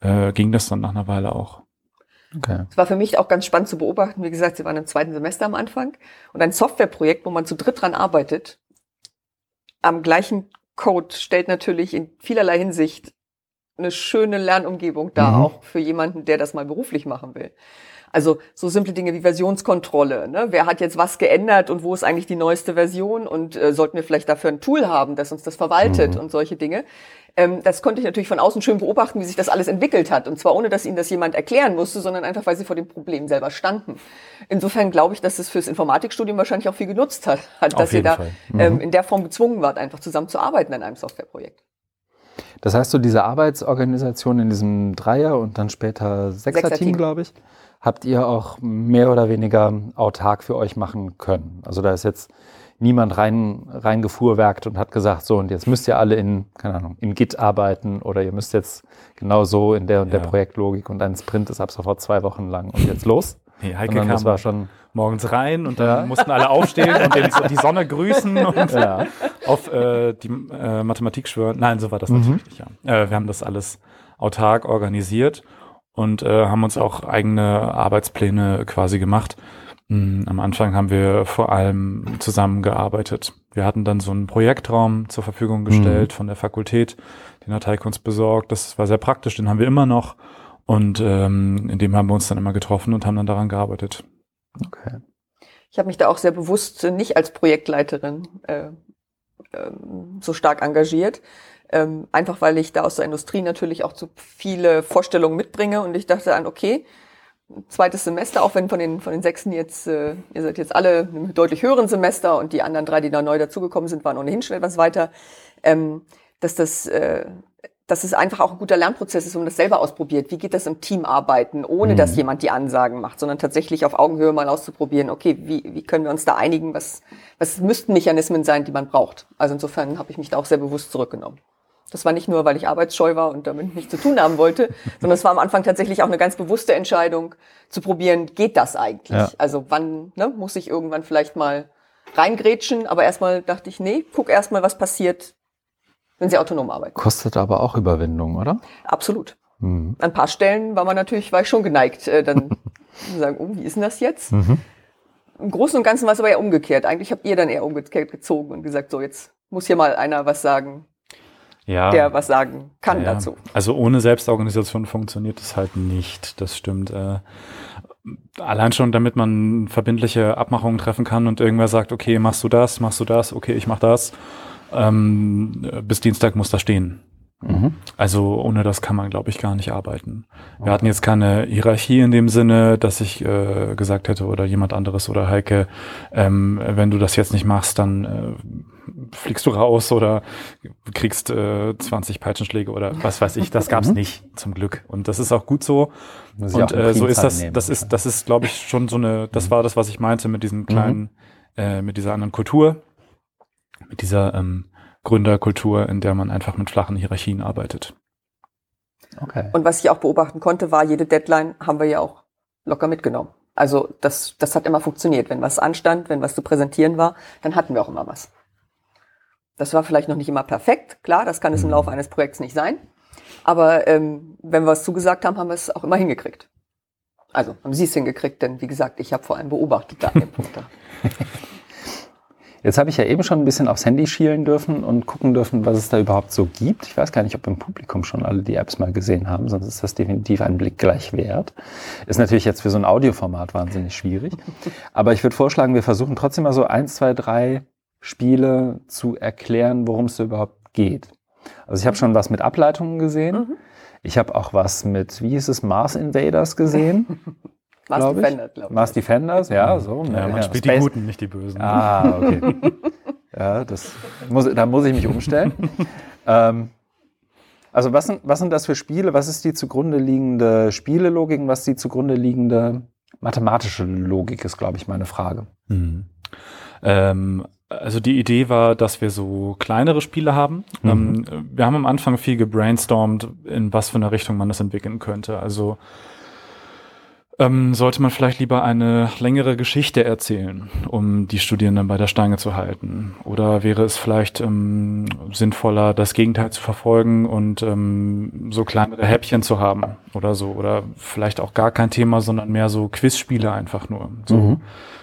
äh, ging das dann nach einer Weile auch. Okay. Es war für mich auch ganz spannend zu beobachten. Wie gesagt, Sie waren im zweiten Semester am Anfang und ein Softwareprojekt, wo man zu dritt dran arbeitet, am gleichen Code stellt natürlich in vielerlei Hinsicht eine schöne Lernumgebung dar, Mhm. auch für jemanden, der das mal beruflich machen will. Also so simple Dinge wie Versionskontrolle. Ne? Wer hat jetzt was geändert und wo ist eigentlich die neueste Version und äh, sollten wir vielleicht dafür ein Tool haben, das uns das verwaltet Mhm. und solche Dinge. Ähm, das konnte ich natürlich von außen schön beobachten, wie sich das alles entwickelt hat. Und zwar ohne, dass ihnen das jemand erklären musste, sondern einfach, weil sie vor dem Problem selber standen. Insofern glaube ich, dass es fürs Informatikstudium wahrscheinlich auch viel genutzt hat, hat dass ihr jeden da ähm, Mhm. in der Form gezwungen wart, einfach zusammen zu arbeiten an einem Softwareprojekt. Das heißt, so diese Arbeitsorganisation in diesem Dreier- und dann später Sechser-Team, Sechser-Team. glaube ich, habt ihr auch mehr oder weniger autark für euch machen können. Also da ist jetzt niemand rein, reingefuhrwerkt und hat gesagt, so und jetzt müsst ihr alle in, keine Ahnung, in Git arbeiten oder ihr müsst jetzt genau so in der und der Ja. Projektlogik und ein Sprint ist ab sofort zwei Wochen lang und jetzt los. Nee, Heike Sondern das kam war schon, morgens rein und dann Ja. mussten alle aufstehen und den, die Sonne grüßen und ja. Auf äh, die äh, Mathematik schwören. Nein, so war das Mhm. natürlich nicht. Ja. Äh, wir haben das alles autark organisiert und äh, haben uns auch eigene Arbeitspläne quasi gemacht. Mm, Am Anfang haben wir vor allem zusammengearbeitet. Wir hatten dann so einen Projektraum zur Verfügung gestellt von der Fakultät, den hat Heike uns besorgt. Das war sehr praktisch, den haben wir immer noch. Und ähm, in dem haben wir uns dann immer getroffen und haben dann daran gearbeitet. Okay. Ich habe mich da auch sehr bewusst nicht als Projektleiterin äh, ähm, so stark engagiert. Ähm, einfach weil ich da aus der Industrie natürlich auch zu viele Vorstellungen mitbringe und ich dachte dann, okay, zweites Semester, auch wenn von den, von den Sechsen jetzt, äh, ihr seid jetzt alle im deutlich höheren Semester und die anderen drei, die da neu dazugekommen sind, waren ohnehin schon etwas weiter, ähm, dass das, äh, dass es einfach auch ein guter Lernprozess ist, man das selber ausprobiert. Wie geht das im Team arbeiten, ohne mhm. dass jemand die Ansagen macht, sondern tatsächlich auf Augenhöhe mal auszuprobieren, okay, wie, wie können wir uns da einigen, was, was müssten Mechanismen sein, die man braucht. Also insofern habe ich mich da auch sehr bewusst zurückgenommen. Das war nicht nur, weil ich arbeitsscheu war und damit nichts zu tun haben wollte, sondern es war am Anfang tatsächlich auch eine ganz bewusste Entscheidung, zu probieren, geht das eigentlich? Ja. Also wann ne, muss ich irgendwann vielleicht mal reingrätschen? Aber erstmal dachte ich, nee, guck erstmal, was passiert, wenn sie autonom arbeiten. Kostet aber auch Überwindung, oder? Absolut. Mhm. An ein paar Stellen war man natürlich, war ich schon geneigt, äh, dann zu sagen, oh, wie ist denn das jetzt? Mhm. Im Großen und Ganzen war es aber eher umgekehrt. Eigentlich habt ihr dann eher umgekehrt gezogen und gesagt, so jetzt muss hier mal einer was sagen, ja, der was sagen kann ja. dazu. Also ohne Selbstorganisation funktioniert es halt nicht, das stimmt. Äh, allein schon, damit man verbindliche Abmachungen treffen kann und irgendwer sagt, okay, machst du das, machst du das, okay, ich mach das. Ähm, bis Dienstag muss da stehen. Mhm. Also ohne das kann man, glaube ich, gar nicht arbeiten. Wir okay. hatten jetzt keine Hierarchie in dem Sinne, dass ich äh, gesagt hätte oder jemand anderes oder Heike, ähm, wenn du das jetzt nicht machst, dann äh, fliegst du raus oder kriegst äh, 20 Peitschenschläge oder was weiß ich. Das gab's mhm. nicht, zum Glück. Und das ist auch gut so. Und äh, so ist das, nehmen, das ist, das ist, glaube ich, schon so eine, das mhm. war das, was ich meinte mit diesem kleinen, mhm. äh, mit dieser anderen Kultur, mit dieser ähm, Gründerkultur, in der man einfach mit flachen Hierarchien arbeitet. Okay. Und was ich auch beobachten konnte, war, jede Deadline haben wir ja auch locker mitgenommen. Also das, das hat immer funktioniert. Wenn was anstand, wenn was zu präsentieren war, dann hatten wir auch immer was. Das war vielleicht noch nicht immer perfekt, klar, das kann es im mhm. Laufe eines Projekts nicht sein. Aber ähm, wenn wir es zugesagt haben, haben wir es auch immer hingekriegt. Also haben Sie es hingekriegt, denn wie gesagt, ich habe vor allem beobachtet da an dem Punkt. Jetzt habe ich ja eben schon ein bisschen aufs Handy schielen dürfen und gucken dürfen, was es da überhaupt so gibt. Ich weiß gar nicht, ob im Publikum schon alle die Apps mal gesehen haben, sonst ist das definitiv ein Blick gleich wert. Ist natürlich jetzt für so ein Audioformat wahnsinnig schwierig. Aber ich würde vorschlagen, wir versuchen trotzdem mal so eins, zwei, drei Spiele zu erklären, worum es überhaupt geht. Also ich habe schon was mit Ableitungen gesehen. Mhm. Ich habe auch was mit, wie hieß es, Mars Invaders gesehen. Mars Defenders, glaube ich. Mars Defenders, ja, so. Ja, man ja, spielt Space. die Guten, nicht die Bösen. Ah, okay. ja, das muss, da muss ich mich umstellen. ähm, also was sind, was sind das für Spiele? Was ist die zugrunde liegende Spielelogik und was ist die zugrunde liegende mathematische Logik, ist, glaube ich, meine Frage. Mhm. Ähm, also die Idee war, dass wir so kleinere Spiele haben. Mhm. Ähm, wir haben am Anfang viel gebrainstormt, in was für eine Richtung man das entwickeln könnte. Also ähm, sollte man vielleicht lieber eine längere Geschichte erzählen, um die Studierenden bei der Stange zu halten? Oder wäre es vielleicht ähm, sinnvoller, das Gegenteil zu verfolgen und ähm, so kleinere Häppchen zu haben oder so? Oder vielleicht auch gar kein Thema, sondern mehr so Quizspiele einfach nur. So mhm.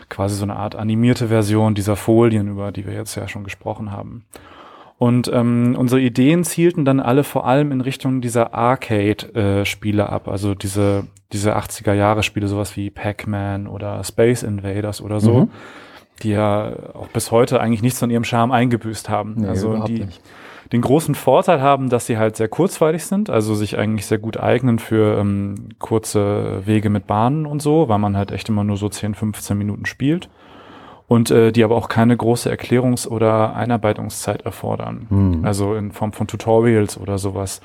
quasi so eine Art animierte Version dieser Folien, über die wir jetzt ja schon gesprochen haben. Und ähm, unsere Ideen zielten dann alle vor allem in Richtung dieser Arcade-Spiele äh, ab, also diese, diese 80er-Jahre-Spiele, sowas wie Pac-Man oder Space Invaders oder so, mhm. die ja auch bis heute eigentlich nichts von ihrem Charme eingebüßt haben. Nee, also die nicht. den großen Vorteil haben, dass sie halt sehr kurzweilig sind, also sich eigentlich sehr gut eignen für ähm, kurze Wege mit Bahnen und so, weil man halt echt immer nur so 10, 15 Minuten spielt und äh, die aber auch keine große Erklärungs- oder Einarbeitungszeit erfordern. Mhm. Also in Form von Tutorials oder sowas,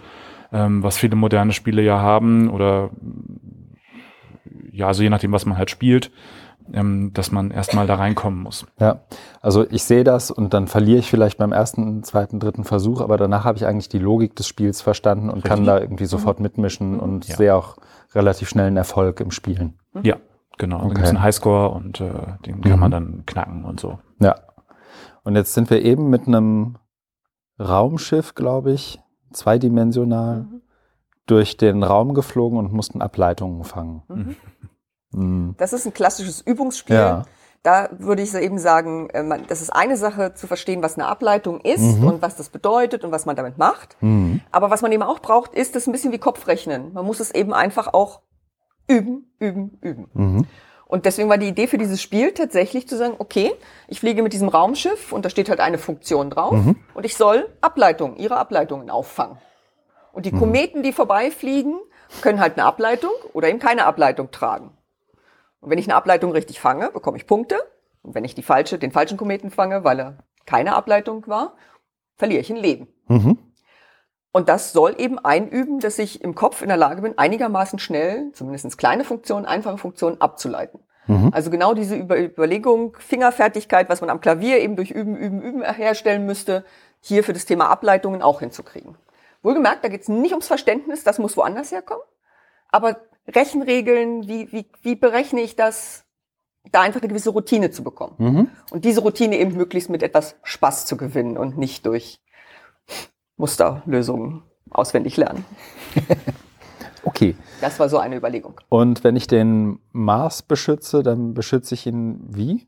ähm, was viele moderne Spiele ja haben oder ja, also je nachdem, was man halt spielt, ähm, dass man erstmal da reinkommen muss. Ja, also ich sehe das und dann verliere ich vielleicht beim ersten, zweiten, dritten Versuch, aber danach habe ich eigentlich die Logik des Spiels verstanden und Richtig. kann da irgendwie sofort mitmischen und ja. sehe auch relativ schnell einen Erfolg im Spielen. Ja, Genau, okay. da gibt einen Highscore und äh, den kann mhm. man dann knacken und so. Ja. Und jetzt sind wir eben mit einem Raumschiff, glaube ich, zweidimensional mhm. durch den Raum geflogen und mussten Ableitungen fangen. Mhm. mhm. Das ist ein klassisches Übungsspiel. Ja. Da würde ich eben sagen, äh, das ist eine Sache zu verstehen, was eine Ableitung ist mhm. und was das bedeutet und was man damit macht. Mhm. Aber was man eben auch braucht, ist das ein bisschen wie Kopfrechnen. Man muss es eben einfach auch üben, üben, üben. Mhm. Und deswegen war die Idee für dieses Spiel tatsächlich zu sagen, okay, ich fliege mit diesem Raumschiff und da steht halt eine Funktion drauf und ich soll Ableitungen, ihre Ableitungen auffangen. Und die Kometen, die vorbeifliegen, können halt eine Ableitung oder eben keine Ableitung tragen. Und wenn ich eine Ableitung richtig fange, bekomme ich Punkte. Und wenn ich die falsche, den falschen Kometen fange, weil er keine Ableitung war, verliere ich ein Leben. Mhm. Und das soll eben einüben, dass ich im Kopf in der Lage bin, einigermaßen schnell, zumindest kleine Funktionen, einfache Funktionen abzuleiten. Mhm. Also genau diese Über Überlegung, Fingerfertigkeit, was man am Klavier eben durch Üben, Üben, Üben herstellen müsste, hier für das Thema Ableitungen auch hinzukriegen. Wohlgemerkt, da geht es nicht ums Verständnis, das muss woanders herkommen. Aber Rechenregeln, wie, wie, wie berechne ich das, da einfach eine gewisse Routine zu bekommen. Mhm. Und diese Routine eben möglichst mit etwas Spaß zu gewinnen und nicht durch Musterlösungen auswendig lernen. Okay. Das war so eine Überlegung. Und wenn ich den Mars beschütze, dann beschütze ich ihn wie?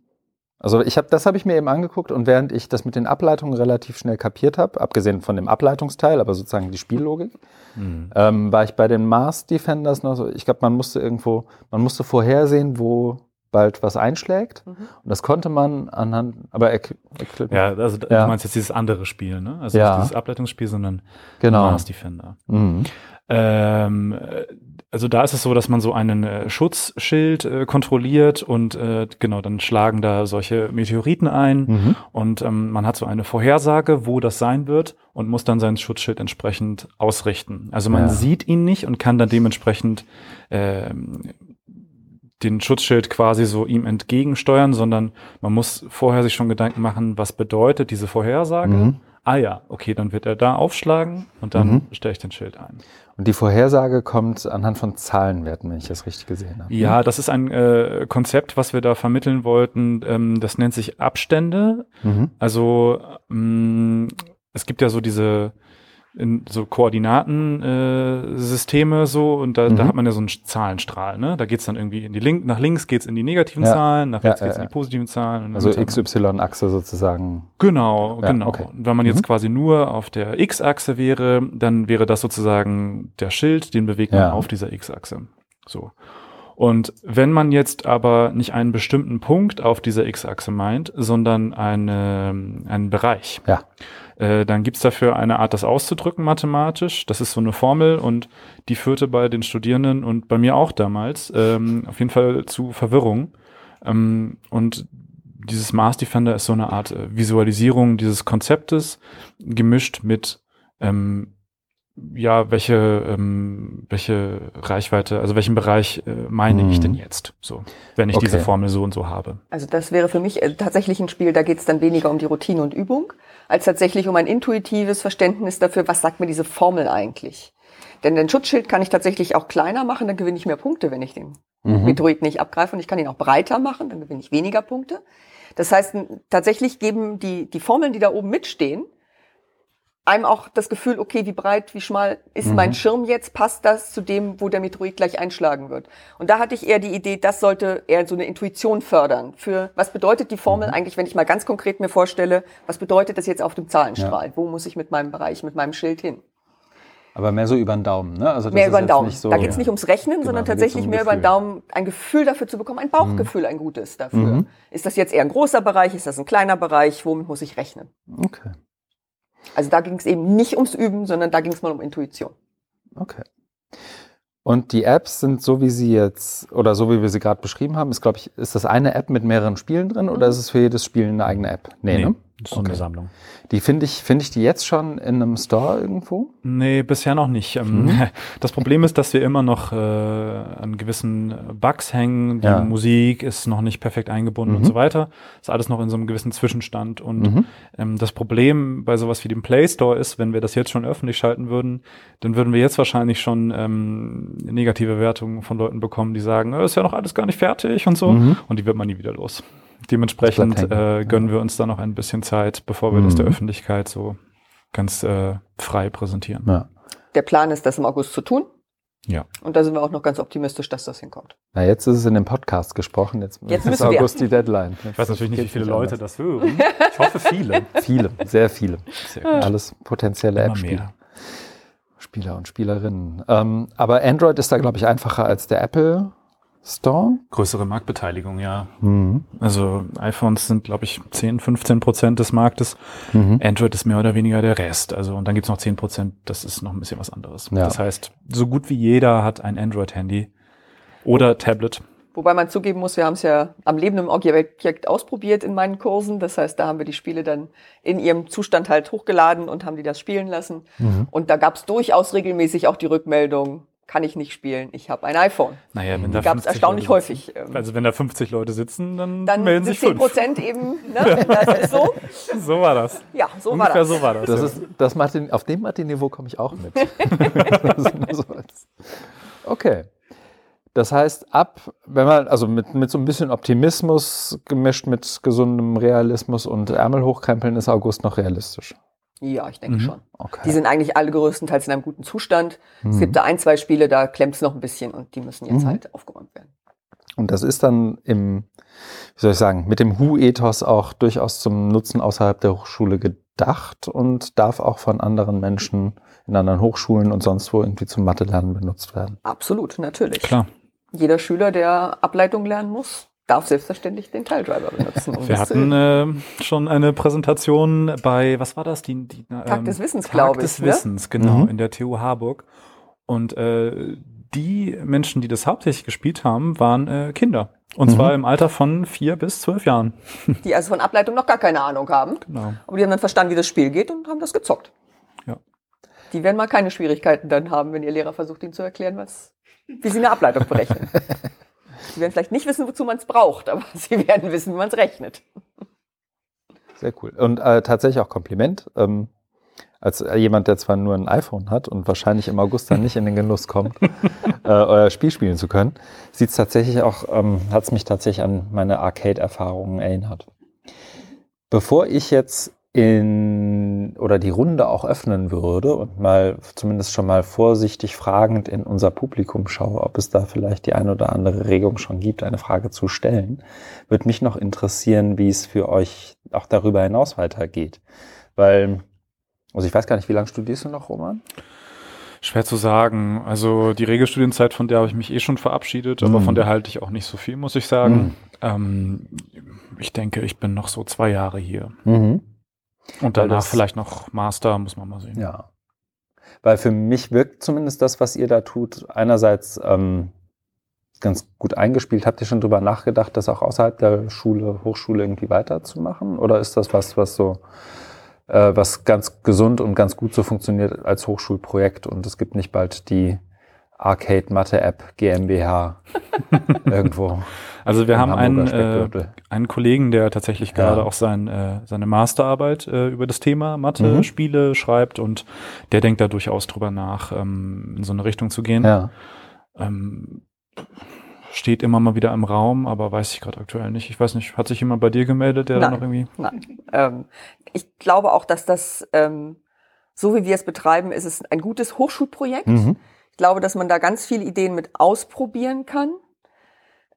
Also ich habe, das habe ich mir eben angeguckt und während ich das mit den Ableitungen relativ schnell kapiert habe, abgesehen von dem Ableitungsteil, aber sozusagen die Spiellogik, ähm, war ich bei den Mars Defenders noch so. Ich glaube, man musste irgendwo, man musste vorhersehen, wo bald was einschlägt und das konnte man anhand, aber erk- erklärt- Ja, also Ja. du meinst jetzt dieses andere Spiel, ne? Also Ja. nicht dieses Ableitungsspiel, sondern Genau. Mars Defender. Mhm. Ähm, äh, also da ist es so, dass man so einen äh, Schutzschild äh, kontrolliert und äh, genau, dann schlagen da solche Meteoriten ein Mhm. und ähm, man hat so eine Vorhersage, wo das sein wird und muss dann sein Schutzschild entsprechend ausrichten. Also man Ja. sieht ihn nicht und kann dann dementsprechend ähm, den Schutzschild quasi so ihm entgegensteuern, sondern man muss vorher sich schon Gedanken machen, was bedeutet diese Vorhersage. Mhm. Ah ja, okay, dann wird er da aufschlagen und dann Mhm. stelle ich den Schild ein. Und die Vorhersage kommt anhand von Zahlenwerten, wenn ich das richtig gesehen habe. Ja, das ist ein äh, Konzept, was wir da vermitteln wollten. Ähm, das nennt sich Abstände. Mhm. Also ähm, es gibt ja so diese in so Koordinatensysteme äh, so und da, da Mhm. hat man ja so einen Zahlenstrahl. Ne? Da geht's dann irgendwie in die Link nach links geht's in die negativen Ja. Zahlen, nach rechts ja, geht's in ja. die positiven Zahlen. Also XY-Achse sozusagen. Genau, genau. okay. Und wenn man jetzt Mhm. quasi nur auf der X-Achse wäre, dann wäre das sozusagen der Schild, den bewegt man auf dieser X-Achse. So. Und wenn man jetzt aber nicht einen bestimmten Punkt auf dieser X-Achse meint, sondern eine, einen Bereich, Ja. äh, dann gibt's dafür eine Art, das auszudrücken mathematisch. Das ist so eine Formel und die führte bei den Studierenden und bei mir auch damals ähm, auf jeden Fall zu Verwirrung. Ähm, und dieses Mars Defender ist so eine Art äh, Visualisierung dieses Konzeptes, gemischt mit ähm, ja, welche, ähm, welche Reichweite, also welchen Bereich äh, meine ich Hm. denn jetzt? So, wenn ich Okay. diese Formel so und so habe. Also das wäre für mich äh, tatsächlich ein Spiel, da geht es dann weniger um die Routine und Übung, als tatsächlich um ein intuitives Verständnis dafür, was sagt mir diese Formel eigentlich. Denn den Schutzschild kann ich tatsächlich auch kleiner machen, dann gewinne ich mehr Punkte, wenn ich den Mhm. Meteorit nicht abgreife. Und ich kann ihn auch breiter machen, dann gewinne ich weniger Punkte. Das heißt, tatsächlich geben die, die Formeln, die da oben mitstehen, einem auch das Gefühl, okay, wie breit, wie schmal ist Mhm. mein Schirm jetzt? Passt das zu dem, wo der Meteorit gleich einschlagen wird? Und da hatte ich eher die Idee, das sollte eher so eine Intuition fördern. Für was bedeutet die Formel Mhm. eigentlich, wenn ich mal ganz konkret mir vorstelle, was bedeutet das jetzt auf dem Zahlenstrahl? Wo muss ich mit meinem Bereich, mit meinem Schild hin? Aber mehr so über den Daumen, ne? Also das Mehr über den Daumen. so- da geht es nicht ums Rechnen, Genau, sondern tatsächlich um mehr über den. Daumen ein Gefühl dafür zu bekommen, ein Bauchgefühl, ein gutes dafür. Mhm. Ist das jetzt eher ein großer Bereich? Ist das ein kleiner Bereich? Womit muss ich rechnen? Okay. Also da ging es eben nicht ums Üben, sondern da ging es mal um Intuition. Okay. Und die Apps sind so, wie sie jetzt, oder so wie wir sie gerade beschrieben haben, ist, glaube ich, ist das eine App mit mehreren Spielen drin oder ist es für jedes Spiel eine eigene App? Nee, ne? So Okay. eine Sammlung. Die finde ich, finde ich die jetzt schon in einem Store irgendwo? Nee, bisher noch nicht. Mhm. Das Problem ist, dass wir immer noch äh, an gewissen Bugs hängen. Die Ja. Musik ist noch nicht perfekt eingebunden und Mhm. so weiter. Ist alles noch in so einem gewissen Zwischenstand. Und Mhm. ähm, das Problem bei sowas wie dem Play Store ist, wenn wir das jetzt schon öffentlich schalten würden, dann würden wir jetzt wahrscheinlich schon ähm, negative Wertungen von Leuten bekommen, die sagen, "Äh, ist ja noch alles gar nicht fertig und so. Mhm. Und die wird man nie wieder los. Dementsprechend äh, gönnen wir uns da noch ein bisschen Zeit, bevor wir das der Mhm. Öffentlichkeit so ganz äh, frei präsentieren. Ja. Der Plan ist, das im August zu tun. Ja. Und da sind wir auch noch ganz optimistisch, dass das hinkommt. Na, jetzt ist es in dem Podcast gesprochen. Jetzt, Jetzt ist müssen wir. August die Deadline. Ich weiß natürlich nicht, wie viele nicht Leute anders. das hören. Ich hoffe viele. Viele, sehr viele. Sehr gut. Alles potenzielle App-Spieler. Spieler und Spielerinnen. Ähm, aber Android ist da, glaube ich, einfacher als der Apple Store? Größere Marktbeteiligung, ja. Mhm. Also iPhones sind, glaube ich, 10, 15 Prozent des Marktes. Mhm. Android ist mehr oder weniger der Rest. Also und dann gibt's noch 10 Prozent, das ist noch ein bisschen was anderes. Ja. Das heißt, so gut wie jeder hat ein Android-Handy oder Tablet. Wobei man zugeben muss, wir haben es ja am lebenden Objekt ausprobiert in meinen Kursen. Das heißt, da haben wir die Spiele dann in ihrem Zustand halt hochgeladen und haben die das spielen lassen. Mhm. Und da gab es durchaus regelmäßig auch die Rückmeldung, kann ich nicht spielen, ich habe ein iPhone. Naja, wenn da gab es erstaunlich Leute häufig. Sitzen, ähm, also wenn da 50 Leute sitzen, dann, dann melden sich 10 Prozent eben. Ne? Das ist so. so war das. Ja, so Ungefähr war das. so war das. das, ist, das Martin, auf dem Martin-Niveau komme ich auch mit. okay. Das heißt, ab, wenn man, also mit, mit so ein bisschen Optimismus gemischt mit gesundem Realismus und Ärmel hochkrempeln, ist August noch realistisch. Ja, ich denke mhm. schon. Okay. Die sind eigentlich alle größtenteils in einem guten Zustand. Mhm. Es gibt da ein, zwei Spiele, da klemmt es noch ein bisschen und die müssen jetzt mhm. halt aufgeräumt werden. Und das ist dann im, wie soll ich sagen, mit dem Hu-Ethos auch durchaus zum Nutzen außerhalb der Hochschule gedacht und darf auch von anderen Menschen in anderen Hochschulen und sonst wo irgendwie zum Mathe-Lernen benutzt werden. Absolut, natürlich. Klar. Jeder Schüler, der Ableitung lernen muss, darf selbstverständlich den Teildriver benutzen. Um Wir hatten äh, schon eine Präsentation bei, was war das? Die, die, ähm, Tag des Wissens, glaube ich. Tag des ne? Wissens, genau, mhm. in der TU Harburg. Und äh, die Menschen, die das hauptsächlich gespielt haben, waren äh, Kinder. Und mhm. zwar im Alter von vier bis zwölf Jahren. Die also von Ableitung noch gar keine Ahnung haben. Genau. Aber die haben dann verstanden, wie das Spiel geht und haben das gezockt. Ja. Die werden mal keine Schwierigkeiten dann haben, wenn ihr Lehrer versucht, ihnen zu erklären, was, wie sie eine Ableitung berechnen. Sie werden vielleicht nicht wissen, wozu man es braucht, aber sie werden wissen, wie man es rechnet. Sehr cool. Und äh, tatsächlich auch Kompliment. Ähm, als jemand, der zwar nur ein iPhone hat und wahrscheinlich im August dann nicht in den Genuss kommt, äh, euer Spiel spielen zu können, sieht es tatsächlich auch, ähm, hat es mich tatsächlich an meine Arcade-Erfahrungen erinnert. Bevor ich jetzt in oder die Runde auch öffnen würde und mal zumindest schon mal vorsichtig fragend in unser Publikum schaue, ob es da vielleicht die eine oder andere Regung schon gibt, eine Frage zu stellen, würde mich noch interessieren, wie es für euch auch darüber hinaus weitergeht. Weil, also ich weiß gar nicht, wie lange studierst du noch, Roman? Schwer zu sagen. Also die Regelstudienzeit, von der habe ich mich eh schon verabschiedet, mhm. aber von der halte ich auch nicht so viel, muss ich sagen. Mhm. Ähm, ich denke, ich bin noch so zwei Jahre hier. Mhm. Und danach das, vielleicht noch Master, muss man mal sehen. Ja. Weil für mich wirkt zumindest das, was ihr da tut, einerseits ähm, ganz gut eingespielt. Habt ihr schon drüber nachgedacht, das auch außerhalb der Schule, Hochschule irgendwie weiterzumachen? Oder ist das was, was so, äh, was ganz gesund und ganz gut so funktioniert als Hochschulprojekt und es gibt nicht bald die Arcade Mathe App GmbH irgendwo? Also wir haben einen, äh, einen Kollegen, der tatsächlich ja. gerade auch sein, äh, seine Masterarbeit äh, über das Thema Mathe, mhm. Spiele schreibt und der denkt da durchaus drüber nach, ähm, in so eine Richtung zu gehen. Ja. Ähm, steht immer mal wieder im Raum, aber weiß ich gerade aktuell nicht. Ich weiß nicht, hat sich jemand bei dir gemeldet, der nein, da noch irgendwie. Nein. Ähm, ich glaube auch, dass das, ähm, so wie wir es betreiben, ist es ein gutes Hochschulprojekt. Mhm. Ich glaube, dass man da ganz viele Ideen mit ausprobieren kann.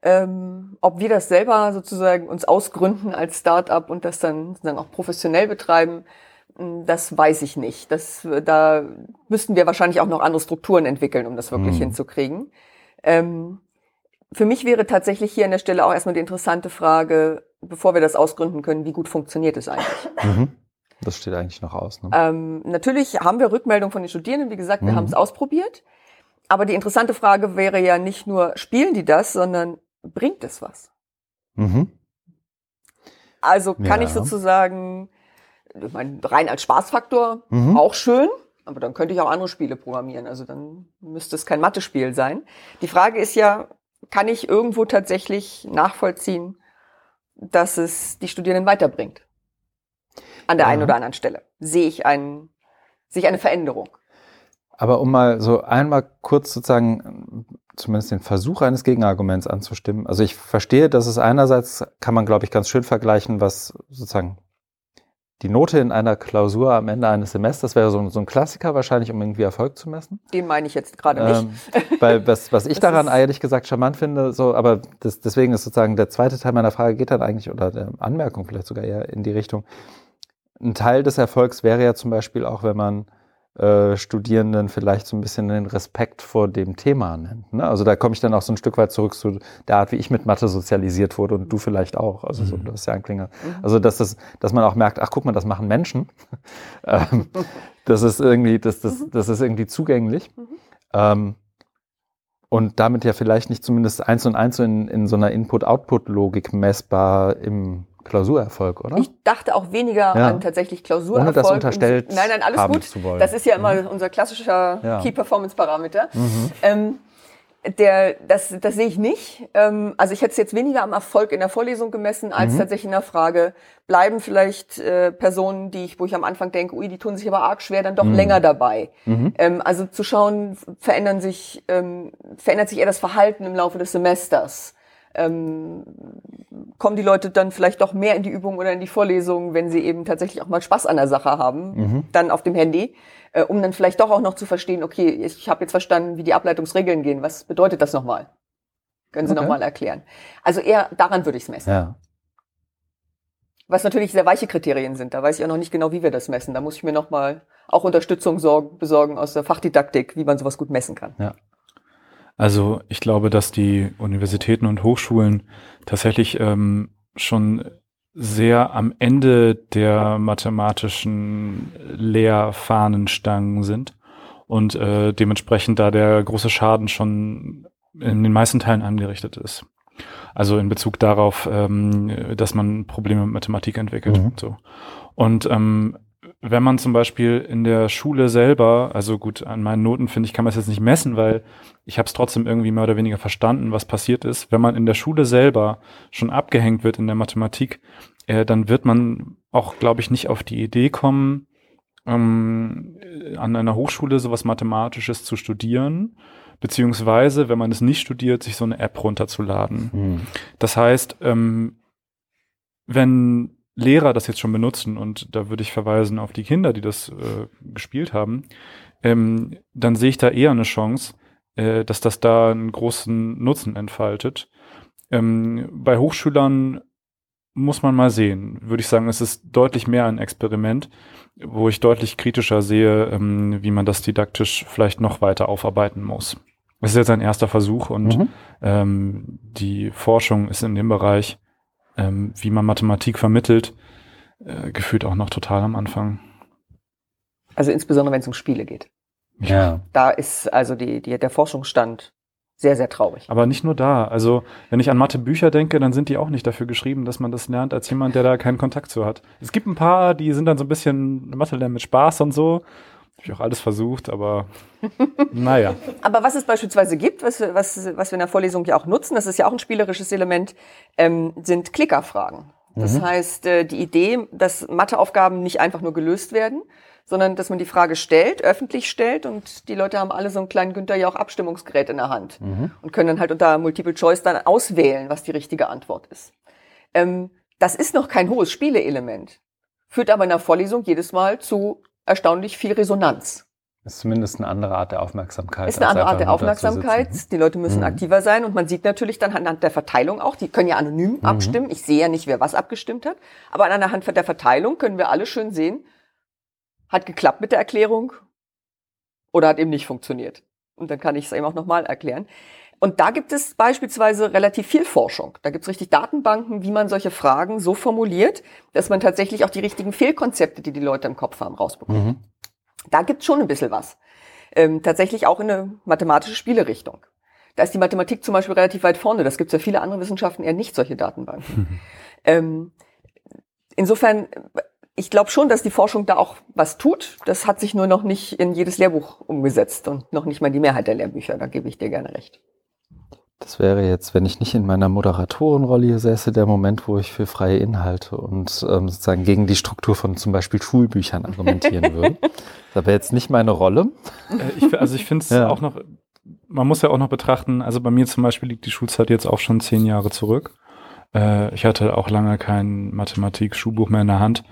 Ähm, ob wir das selber sozusagen uns ausgründen als Start-up und das dann, dann auch professionell betreiben, hm, das weiß ich nicht. Das, da müssten wir wahrscheinlich auch noch andere Strukturen entwickeln, um das wirklich mhm. hinzukriegen. Ähm, für mich wäre tatsächlich hier an der Stelle auch erstmal die interessante Frage, bevor wir das ausgründen können, wie gut funktioniert es eigentlich? Mhm. Das steht eigentlich noch aus. Ne? Ähm, natürlich haben wir Rückmeldung von den Studierenden. Wie gesagt, wir mhm. haben es ausprobiert. Aber die interessante Frage wäre ja nicht nur, spielen die das, sondern bringt es was? Mhm. Also kann ja. ich sozusagen, ich meine, rein als Spaßfaktor mhm. auch schön, aber dann könnte ich auch andere Spiele programmieren. Also dann müsste es kein Mathe-Spiel sein. Die Frage ist ja, kann ich irgendwo tatsächlich nachvollziehen, dass es die Studierenden weiterbringt? An der ja. einen oder anderen Stelle. Sehe ich, einen, sehe ich eine Veränderung? Aber um mal so einmal kurz sozusagen zumindest den Versuch eines Gegenarguments anzustimmen. Also ich verstehe, dass es einerseits kann man, glaube ich, ganz schön vergleichen, was sozusagen die Note in einer Klausur am Ende eines Semesters wäre so ein, so ein Klassiker wahrscheinlich, um irgendwie Erfolg zu messen. Den meine ich jetzt gerade nicht. Ähm, weil was, was ich daran ehrlich gesagt charmant finde, so, aber das, deswegen ist sozusagen der zweite Teil meiner Frage geht dann eigentlich, oder der Anmerkung vielleicht sogar eher in die Richtung, ein Teil des Erfolgs wäre ja zum Beispiel auch, wenn man äh, Studierenden vielleicht so ein bisschen den Respekt vor dem Thema nennt. Ne? Also da komme ich dann auch so ein Stück weit zurück zu der Art, wie ich mit Mathe sozialisiert wurde und du vielleicht auch. Also so, mhm. das ist ja ein Klinger. Mhm. Also dass das, dass man auch merkt, ach guck mal, das machen Menschen. ähm, das ist irgendwie, das, das, mhm. das ist irgendwie zugänglich. Mhm. Ähm, und damit ja vielleicht nicht zumindest eins und eins in, in so einer Input-Output-Logik messbar im Klausurerfolg, oder? Ich dachte auch weniger ja. an tatsächlich Klausurerfolg. Ohne das unterstellt Nein, nein, alles gut. Das ist ja immer mhm. unser klassischer ja. Key-Performance-Parameter. Mhm. Ähm, der, das, das sehe ich nicht. Ähm, also ich hätte es jetzt weniger am Erfolg in der Vorlesung gemessen, als mhm. tatsächlich in der Frage, bleiben vielleicht äh, Personen, die ich, wo ich am Anfang denke, ui, die tun sich aber arg schwer, dann doch mhm. länger dabei. Mhm. Ähm, also zu schauen, verändern sich, ähm, verändert sich eher das Verhalten im Laufe des Semesters ähm, kommen die Leute dann vielleicht doch mehr in die Übung oder in die Vorlesung, wenn sie eben tatsächlich auch mal Spaß an der Sache haben, mhm. dann auf dem Handy, äh, um dann vielleicht doch auch noch zu verstehen, okay, ich habe jetzt verstanden, wie die Ableitungsregeln gehen. Was bedeutet das nochmal? Können Sie okay. nochmal erklären. Also eher daran würde ich es messen. Ja. Was natürlich sehr weiche Kriterien sind. Da weiß ich auch noch nicht genau, wie wir das messen. Da muss ich mir nochmal auch Unterstützung sorgen, besorgen aus der Fachdidaktik, wie man sowas gut messen kann. Ja. Also ich glaube, dass die Universitäten und Hochschulen tatsächlich ähm, schon sehr am Ende der mathematischen Lehrfahnenstangen sind und äh, dementsprechend da der große Schaden schon in den meisten Teilen angerichtet ist. Also in Bezug darauf, ähm, dass man Probleme mit Mathematik entwickelt mhm. und so. Und ähm, wenn man zum Beispiel in der Schule selber, also gut, an meinen Noten finde ich, kann man es jetzt nicht messen, weil ich habe es trotzdem irgendwie mehr oder weniger verstanden, was passiert ist. Wenn man in der Schule selber schon abgehängt wird in der Mathematik, äh, dann wird man auch, glaube ich, nicht auf die Idee kommen, ähm, an einer Hochschule sowas Mathematisches zu studieren, beziehungsweise, wenn man es nicht studiert, sich so eine App runterzuladen. Mhm. Das heißt, ähm, wenn Lehrer das jetzt schon benutzen, und da würde ich verweisen auf die Kinder, die das äh, gespielt haben, ähm, dann sehe ich da eher eine Chance, äh, dass das da einen großen Nutzen entfaltet. Ähm, bei Hochschülern muss man mal sehen. Würde ich sagen, es ist deutlich mehr ein Experiment, wo ich deutlich kritischer sehe, ähm, wie man das didaktisch vielleicht noch weiter aufarbeiten muss. Es ist jetzt ein erster Versuch und mhm. ähm, die Forschung ist in dem Bereich ähm, wie man Mathematik vermittelt, äh, gefühlt auch noch total am Anfang. Also insbesondere wenn es um Spiele geht. Ja. Da ist also die, die, der Forschungsstand sehr, sehr traurig. Aber nicht nur da. Also, wenn ich an Mathebücher denke, dann sind die auch nicht dafür geschrieben, dass man das lernt, als jemand, der da keinen Kontakt zu hat. Es gibt ein paar, die sind dann so ein bisschen Mathe lernen mit Spaß und so. Habe ich auch alles versucht, aber naja. Aber was es beispielsweise gibt, was, was, was wir in der Vorlesung ja auch nutzen, das ist ja auch ein spielerisches Element, ähm, sind Klickerfragen. Das mhm. heißt, äh, die Idee, dass Matheaufgaben nicht einfach nur gelöst werden, sondern dass man die Frage stellt, öffentlich stellt und die Leute haben alle so einen kleinen Günther ja auch Abstimmungsgerät in der Hand mhm. und können dann halt unter Multiple Choice dann auswählen, was die richtige Antwort ist. Ähm, das ist noch kein hohes Spieleelement, führt aber in der Vorlesung jedes Mal zu erstaunlich viel Resonanz. Ist zumindest eine andere Art der Aufmerksamkeit. Ist eine andere Art der Aufmerksamkeit. Die Leute müssen mhm. aktiver sein und man sieht natürlich dann anhand der Verteilung auch, die können ja anonym mhm. abstimmen. Ich sehe ja nicht, wer was abgestimmt hat. Aber anhand der Verteilung können wir alle schön sehen, hat geklappt mit der Erklärung oder hat eben nicht funktioniert. Und dann kann ich es eben auch nochmal erklären. Und da gibt es beispielsweise relativ viel Forschung. Da gibt es richtig Datenbanken, wie man solche Fragen so formuliert, dass man tatsächlich auch die richtigen Fehlkonzepte, die die Leute im Kopf haben, rausbekommt. Mhm. Da gibt es schon ein bisschen was. Ähm, tatsächlich auch in eine mathematische Spielerichtung. Da ist die Mathematik zum Beispiel relativ weit vorne. Das gibt es ja viele andere Wissenschaften eher nicht, solche Datenbanken. Mhm. Ähm, insofern, ich glaube schon, dass die Forschung da auch was tut. Das hat sich nur noch nicht in jedes Lehrbuch umgesetzt und noch nicht mal die Mehrheit der Lehrbücher. Da gebe ich dir gerne recht. Das wäre jetzt, wenn ich nicht in meiner Moderatorenrolle hier säße, der Moment, wo ich für freie Inhalte und ähm, sozusagen gegen die Struktur von zum Beispiel Schulbüchern argumentieren würde. Das wäre jetzt nicht meine Rolle. Äh, ich, also ich finde es ja. auch noch, man muss ja auch noch betrachten, also bei mir zum Beispiel liegt die Schulzeit jetzt auch schon zehn Jahre zurück. Äh, ich hatte auch lange kein Mathematik-Schulbuch mehr in der Hand.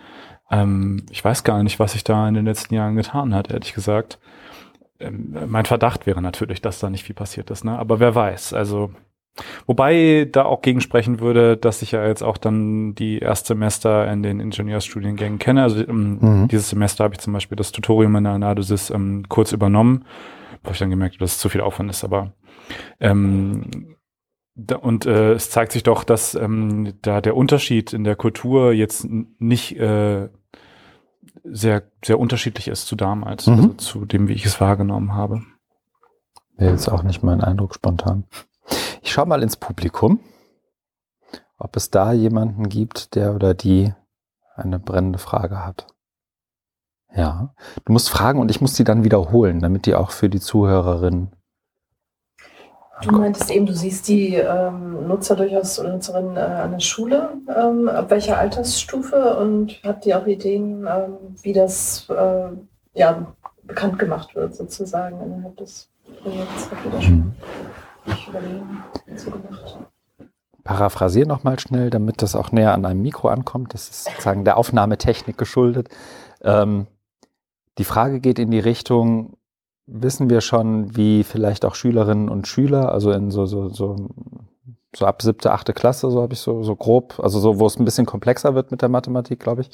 Ähm, ich weiß gar nicht, was sich da in den letzten Jahren getan hat, ehrlich gesagt. Ähm, mein Verdacht wäre natürlich, dass da nicht viel passiert ist, ne? Aber wer weiß. Also, Wobei da auch gegensprechen würde, dass ich ja jetzt auch dann die Erstsemester in den Ingenieursstudiengängen kenne. Also ähm, mhm. dieses Semester habe ich zum Beispiel das Tutorium in der Analysis ähm, kurz übernommen, wo ich dann gemerkt habe, dass es zu viel Aufwand ist. Aber ähm, da, und äh, es zeigt sich doch, dass ähm, da der Unterschied in der Kultur jetzt nicht äh, sehr, sehr unterschiedlich ist zu damals, mhm. also zu dem, wie ich es wahrgenommen habe. Wäre jetzt auch nicht mein Eindruck spontan. Ich schaue mal ins Publikum, ob es da jemanden gibt, der oder die eine brennende Frage hat. Ja, du musst fragen und ich muss sie dann wiederholen, damit die auch für die Zuhörerin. Du meintest eben, du siehst die ähm, Nutzer durchaus und Nutzerinnen äh, an der Schule. Ähm, ab welcher Altersstufe und habt ihr auch Ideen, ähm, wie das äh, ja, bekannt gemacht wird, sozusagen innerhalb des Projekts? Habt ihr da schon mhm. Dazu gemacht? Paraphrasiere nochmal schnell, damit das auch näher an einem Mikro ankommt. Das ist sozusagen der Aufnahmetechnik geschuldet. Ähm, die Frage geht in die Richtung, wissen wir schon, wie vielleicht auch Schülerinnen und Schüler, also in so, so, so, so ab siebte, achte Klasse, so habe ich so, so grob, also so, wo es ein bisschen komplexer wird mit der Mathematik, glaube ich,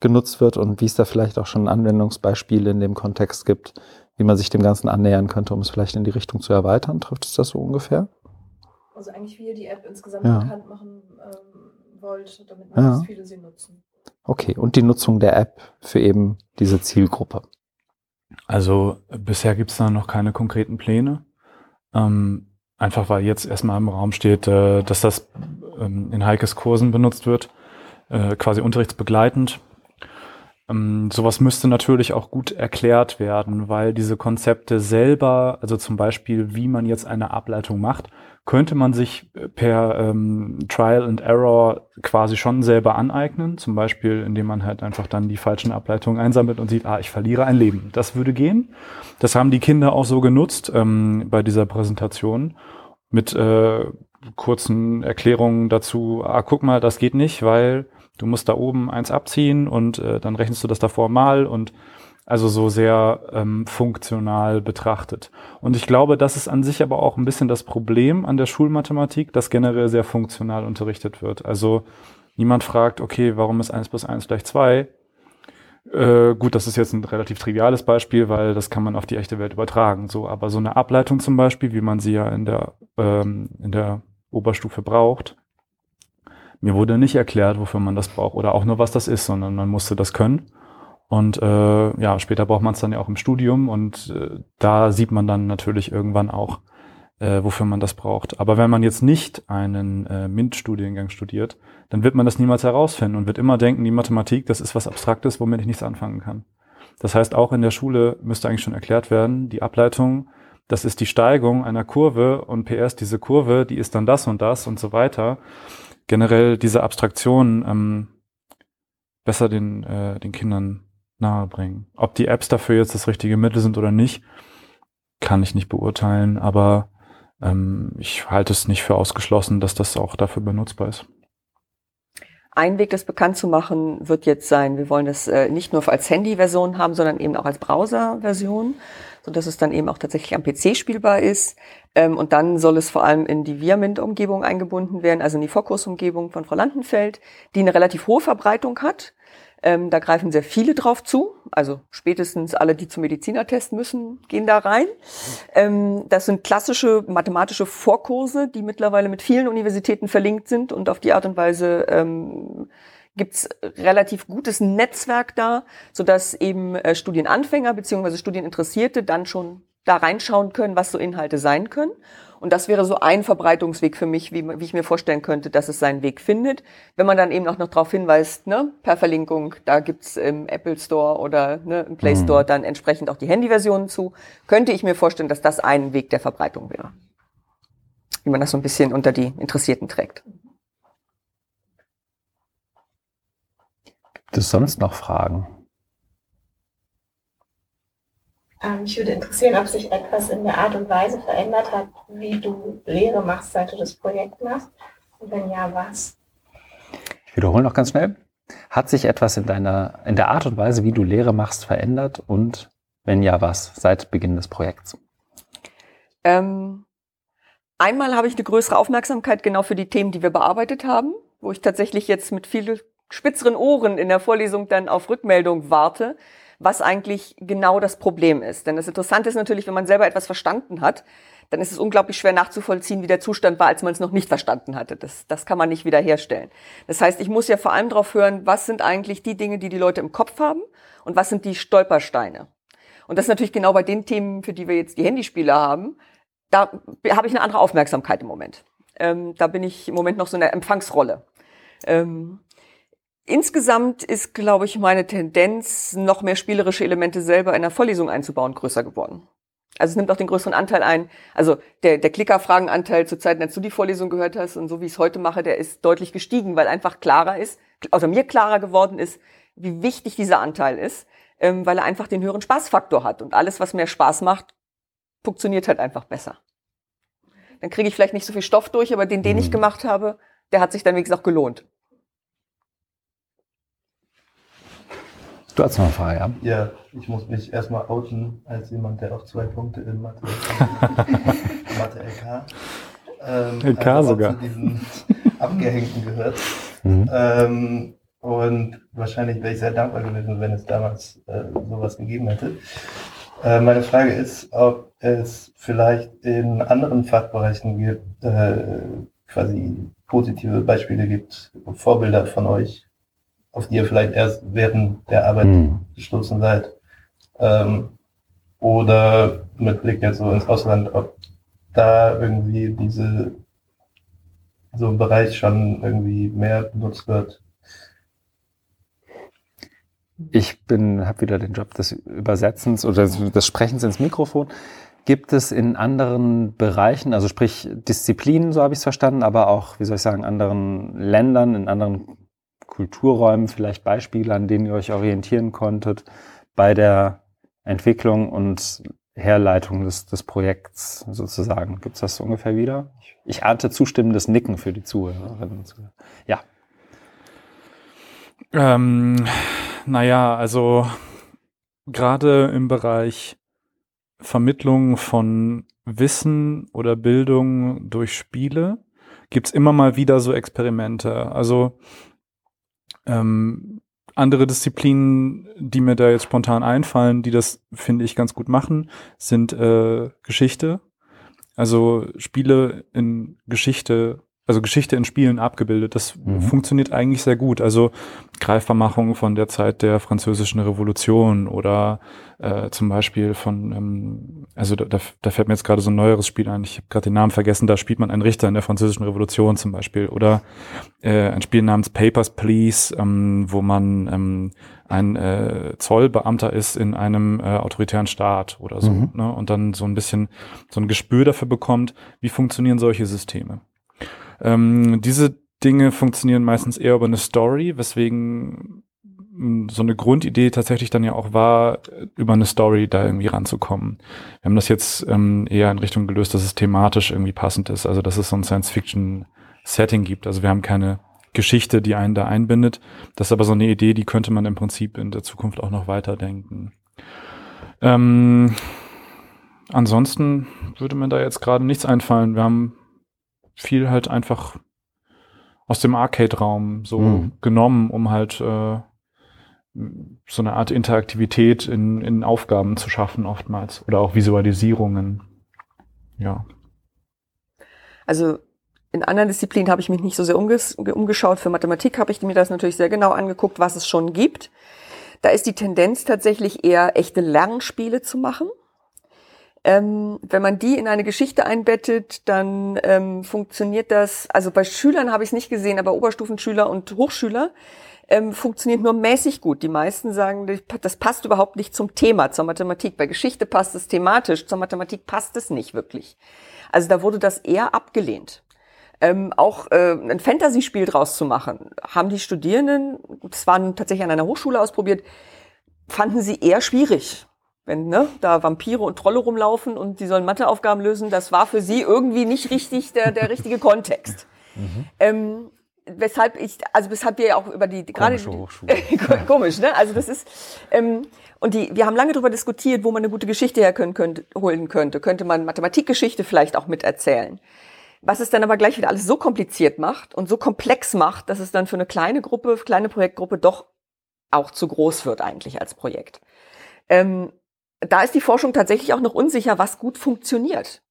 genutzt wird und wie es da vielleicht auch schon Anwendungsbeispiele in dem Kontext gibt, wie man sich dem Ganzen annähern könnte, um es vielleicht in die Richtung zu erweitern. Trifft es das so ungefähr? Also eigentlich, wie ihr die App insgesamt ja. bekannt machen ähm, wollt, damit möglichst ja. viele sie nutzen. Okay, und die Nutzung der App für eben diese Zielgruppe. Also bisher gibt es da noch keine konkreten Pläne. Ähm, einfach weil jetzt erstmal im Raum steht, äh, dass das ähm, in Heikes Kursen benutzt wird, äh, quasi unterrichtsbegleitend. Ähm, sowas müsste natürlich auch gut erklärt werden, weil diese Konzepte selber, also zum Beispiel, wie man jetzt eine Ableitung macht, könnte man sich per ähm, Trial and Error quasi schon selber aneignen. Zum Beispiel, indem man halt einfach dann die falschen Ableitungen einsammelt und sieht, ah, ich verliere ein Leben. Das würde gehen. Das haben die Kinder auch so genutzt ähm, bei dieser Präsentation mit äh, kurzen Erklärungen dazu, ah, guck mal, das geht nicht, weil du musst da oben eins abziehen und äh, dann rechnest du das davor mal und also so sehr ähm, funktional betrachtet. Und ich glaube, das ist an sich aber auch ein bisschen das Problem an der Schulmathematik, dass generell sehr funktional unterrichtet wird. Also niemand fragt, okay, warum ist eins plus eins gleich zwei? Äh, gut, das ist jetzt ein relativ triviales Beispiel, weil das kann man auf die echte Welt übertragen. So, aber so eine Ableitung zum Beispiel, wie man sie ja in der, ähm, in der Oberstufe braucht, mir wurde nicht erklärt, wofür man das braucht oder auch nur, was das ist, sondern man musste das können. Und äh, ja, später braucht man es dann ja auch im Studium und äh, da sieht man dann natürlich irgendwann auch, äh, wofür man das braucht. Aber wenn man jetzt nicht einen äh, MINT-Studiengang studiert, dann wird man das niemals herausfinden und wird immer denken, die Mathematik, das ist was Abstraktes, womit ich nichts anfangen kann. Das heißt, auch in der Schule müsste eigentlich schon erklärt werden, die Ableitung, das ist die Steigung einer Kurve und PS, diese Kurve, die ist dann das und das und so weiter generell diese Abstraktion ähm, besser den, äh, den Kindern nahebringen. Ob die Apps dafür jetzt das richtige Mittel sind oder nicht, kann ich nicht beurteilen, aber ähm, ich halte es nicht für ausgeschlossen, dass das auch dafür benutzbar ist. Ein Weg, das bekannt zu machen, wird jetzt sein, wir wollen das äh, nicht nur als Handy-Version haben, sondern eben auch als Browser-Version, sodass es dann eben auch tatsächlich am PC spielbar ist. Ähm, und dann soll es vor allem in die Viamint-Umgebung eingebunden werden, also in die Vorkursumgebung von Frau Landenfeld, die eine relativ hohe Verbreitung hat. Ähm, da greifen sehr viele drauf zu. Also spätestens alle, die zum Medizinertest müssen, gehen da rein. Ähm, das sind klassische mathematische Vorkurse, die mittlerweile mit vielen Universitäten verlinkt sind und auf die Art und Weise ähm, gibt's relativ gutes Netzwerk da, sodass eben äh, Studienanfänger beziehungsweise Studieninteressierte dann schon da reinschauen können, was so Inhalte sein können. Und das wäre so ein Verbreitungsweg für mich, wie, wie ich mir vorstellen könnte, dass es seinen Weg findet. Wenn man dann eben auch noch darauf hinweist, ne, per Verlinkung, da gibt's im Apple Store oder ne, im Play Store mhm. dann entsprechend auch die Handyversionen zu, könnte ich mir vorstellen, dass das ein Weg der Verbreitung wäre. Wie man das so ein bisschen unter die Interessierten trägt. Gibt es sonst noch Fragen? Ähm, mich würde interessieren, ob sich etwas in der Art und Weise verändert hat, wie du Lehre machst, seit du das Projekt machst. Und wenn ja, was? Ich wiederhole noch ganz schnell. Hat sich etwas in deiner, in der Art und Weise, wie du Lehre machst, verändert? Und wenn ja, was? Seit Beginn des Projekts? Ähm, Einmal habe ich eine größere Aufmerksamkeit genau für die Themen, die wir bearbeitet haben, wo ich tatsächlich jetzt mit viel spitzeren Ohren in der Vorlesung dann auf Rückmeldung warte, was eigentlich genau das Problem ist. Denn das Interessante ist natürlich, wenn man selber etwas verstanden hat, dann ist es unglaublich schwer nachzuvollziehen, wie der Zustand war, als man es noch nicht verstanden hatte. Das, das kann man nicht wiederherstellen. Das heißt, ich muss ja vor allem darauf hören, was sind eigentlich die Dinge, die die Leute im Kopf haben und was sind die Stolpersteine. Und das ist natürlich genau bei den Themen, für die wir jetzt die Handyspiele haben, da habe ich eine andere Aufmerksamkeit im Moment. Ähm, da bin ich im Moment noch so in der Empfangsrolle. Ähm, insgesamt ist, glaube ich, meine Tendenz, noch mehr spielerische Elemente selber in der Vorlesung einzubauen, größer geworden. Also es nimmt auch den größeren Anteil ein. Also der, der Klickerfragenanteil zu Zeiten, als du die Vorlesung gehört hast und so wie ich es heute mache, der ist deutlich gestiegen, weil einfach klarer ist, also mir klarer geworden ist, wie wichtig dieser Anteil ist, ähm, weil er einfach den höheren Spaßfaktor hat. Und alles, was mehr Spaß macht, funktioniert halt einfach besser. Dann kriege ich vielleicht nicht so viel Stoff durch, aber den, den ich mhm. gemacht habe, der hat sich dann wenigstens auch gelohnt. Du hast noch eine Frage, ja? Ja, ich muss mich erstmal outen als jemand, der auch zwei Punkte in Mathe, Mathe LK. Ähm, LK also sogar. Zu diesen Abgehängten gehört. Mhm. Ähm, und wahrscheinlich wäre ich sehr dankbar gewesen, wenn es damals äh, sowas gegeben hätte. Äh, meine Frage ist, ob es vielleicht in anderen Fachbereichen gibt, äh, quasi positive Beispiele gibt, Vorbilder von euch, auf die ihr vielleicht erst während der Arbeit mhm. gestoßen seid. Ähm, oder mit Blick jetzt so ins Ausland, ob da irgendwie diese so ein Bereich schon irgendwie mehr benutzt wird. Ich bin, habe wieder den Job des Übersetzens oder des Sprechens ins Mikrofon. Gibt es in anderen Bereichen, also sprich Disziplinen, so habe ich es verstanden, aber auch, wie soll ich sagen, anderen Ländern, in anderen Kulturräumen vielleicht Beispiele, an denen ihr euch orientieren konntet bei der Entwicklung und Herleitung des, des Projekts sozusagen. Gibt es das ungefähr wieder? Ich, ahnte zustimmendes Nicken für die Zuhörerinnen und Zuhörer. Ja. Ähm, naja, also gerade im Bereich Vermittlung von Wissen oder Bildung durch Spiele gibt's immer mal wieder so Experimente. Also ähm, andere Disziplinen, die mir da jetzt spontan einfallen, die das, finde ich, ganz gut machen, sind äh, Geschichte. Also Spiele in Geschichte also Geschichte in Spielen abgebildet. Das mhm. funktioniert eigentlich sehr gut. Also Greifbarmachung von der Zeit der französischen Revolution oder äh, zum Beispiel von, ähm, also da, da fällt mir jetzt gerade so ein neueres Spiel ein, ich habe gerade den Namen vergessen, da spielt man einen Richter in der französischen Revolution zum Beispiel oder äh, ein Spiel namens Papers, Please, ähm, wo man ähm, ein äh, Zollbeamter ist in einem äh, autoritären Staat oder so mhm. ne? und dann so ein bisschen so ein Gespür dafür bekommt, wie funktionieren solche Systeme. Ähm, diese Dinge funktionieren meistens eher über eine Story, weswegen hm, so eine Grundidee tatsächlich dann ja auch war, über eine Story da irgendwie ranzukommen. Wir haben das jetzt ähm, eher in Richtung gelöst, dass es thematisch irgendwie passend ist, also dass es so ein Science-Fiction-Setting gibt. Also wir haben keine Geschichte, die einen da einbindet. Das ist aber so eine Idee, die könnte man im Prinzip in der Zukunft auch noch weiterdenken. Ähm, ansonsten würde mir da jetzt gerade nichts einfallen. Wir haben viel halt einfach aus dem Arcade-Raum so mhm. genommen, um halt äh, so eine Art Interaktivität in, in Aufgaben zu schaffen oftmals oder auch Visualisierungen. Ja. Also in anderen Disziplinen habe ich mich nicht so sehr umges umgeschaut. Für Mathematik habe ich mir das natürlich sehr genau angeguckt, was es schon gibt. Da ist die Tendenz tatsächlich eher echte Lernspiele zu machen. Ähm, wenn man die in eine Geschichte einbettet, dann ähm, funktioniert das, also bei Schülern habe ich es nicht gesehen, aber Oberstufenschüler und Hochschüler ähm, funktioniert nur mäßig gut. Die meisten sagen, das passt überhaupt nicht zum Thema, zur Mathematik. Bei Geschichte passt es thematisch, zur Mathematik passt es nicht wirklich. Also da wurde das eher abgelehnt. Ähm, auch äh, ein Fantasy-Spiel draus zu machen, haben die Studierenden, das waren tatsächlich an einer Hochschule ausprobiert, fanden sie eher schwierig wenn ne, da Vampire und Trolle rumlaufen und die sollen Matheaufgaben lösen, das war für sie irgendwie nicht richtig der, der richtige Kontext. Mhm. Ähm, weshalb ich, also weshalb wir ja auch über die gerade komisch, ne? Also das ist ähm, und die, wir haben lange darüber diskutiert, wo man eine gute Geschichte herholen könnte, holen könnte. Könnte man Mathematikgeschichte vielleicht auch miterzählen. Was es dann aber gleich wieder alles so kompliziert macht und so komplex macht, dass es dann für eine kleine Gruppe, kleine Projektgruppe doch auch zu groß wird eigentlich als Projekt. Ähm, da ist die Forschung tatsächlich auch noch unsicher, was gut funktioniert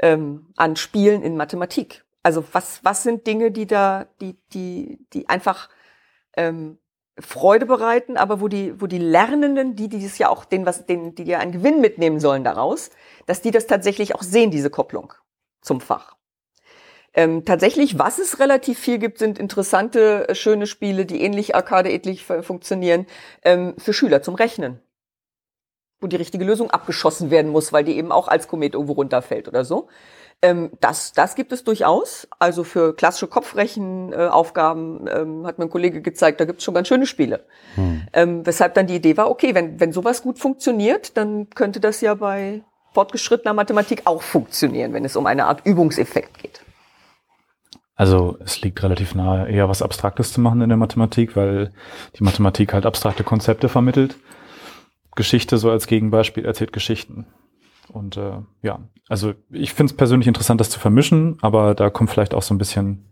ähm, an Spielen in Mathematik. Also was, was sind Dinge, die da, die, die, die einfach ähm, Freude bereiten, aber wo die, wo die Lernenden, die dieses ja auch, den, was, den, die ja einen Gewinn mitnehmen sollen daraus, dass die das tatsächlich auch sehen, diese Kopplung zum Fach. Ähm, tatsächlich, was es relativ viel gibt, sind interessante, äh, schöne Spiele, die ähnlich arcade-ähnlich funktionieren, ähm, für Schüler zum Rechnen. Wo die richtige Lösung abgeschossen werden muss, weil die eben auch als Komet irgendwo runterfällt oder so. Ähm, das, das gibt es durchaus. Also für klassische Kopfrechenaufgaben äh, ähm, hat mein Kollege gezeigt, da gibt es schon ganz schöne Spiele. Hm. Ähm, weshalb dann die Idee war, okay, wenn, wenn sowas gut funktioniert, dann könnte das ja bei fortgeschrittener Mathematik auch funktionieren, wenn es um eine Art Übungseffekt geht. Also es liegt relativ nahe, eher was Abstraktes zu machen in der Mathematik, weil die Mathematik halt abstrakte Konzepte vermittelt. Geschichte so als Gegenbeispiel erzählt Geschichten. Und äh, ja, also ich finde es persönlich interessant, das zu vermischen, aber da kommt vielleicht auch so ein bisschen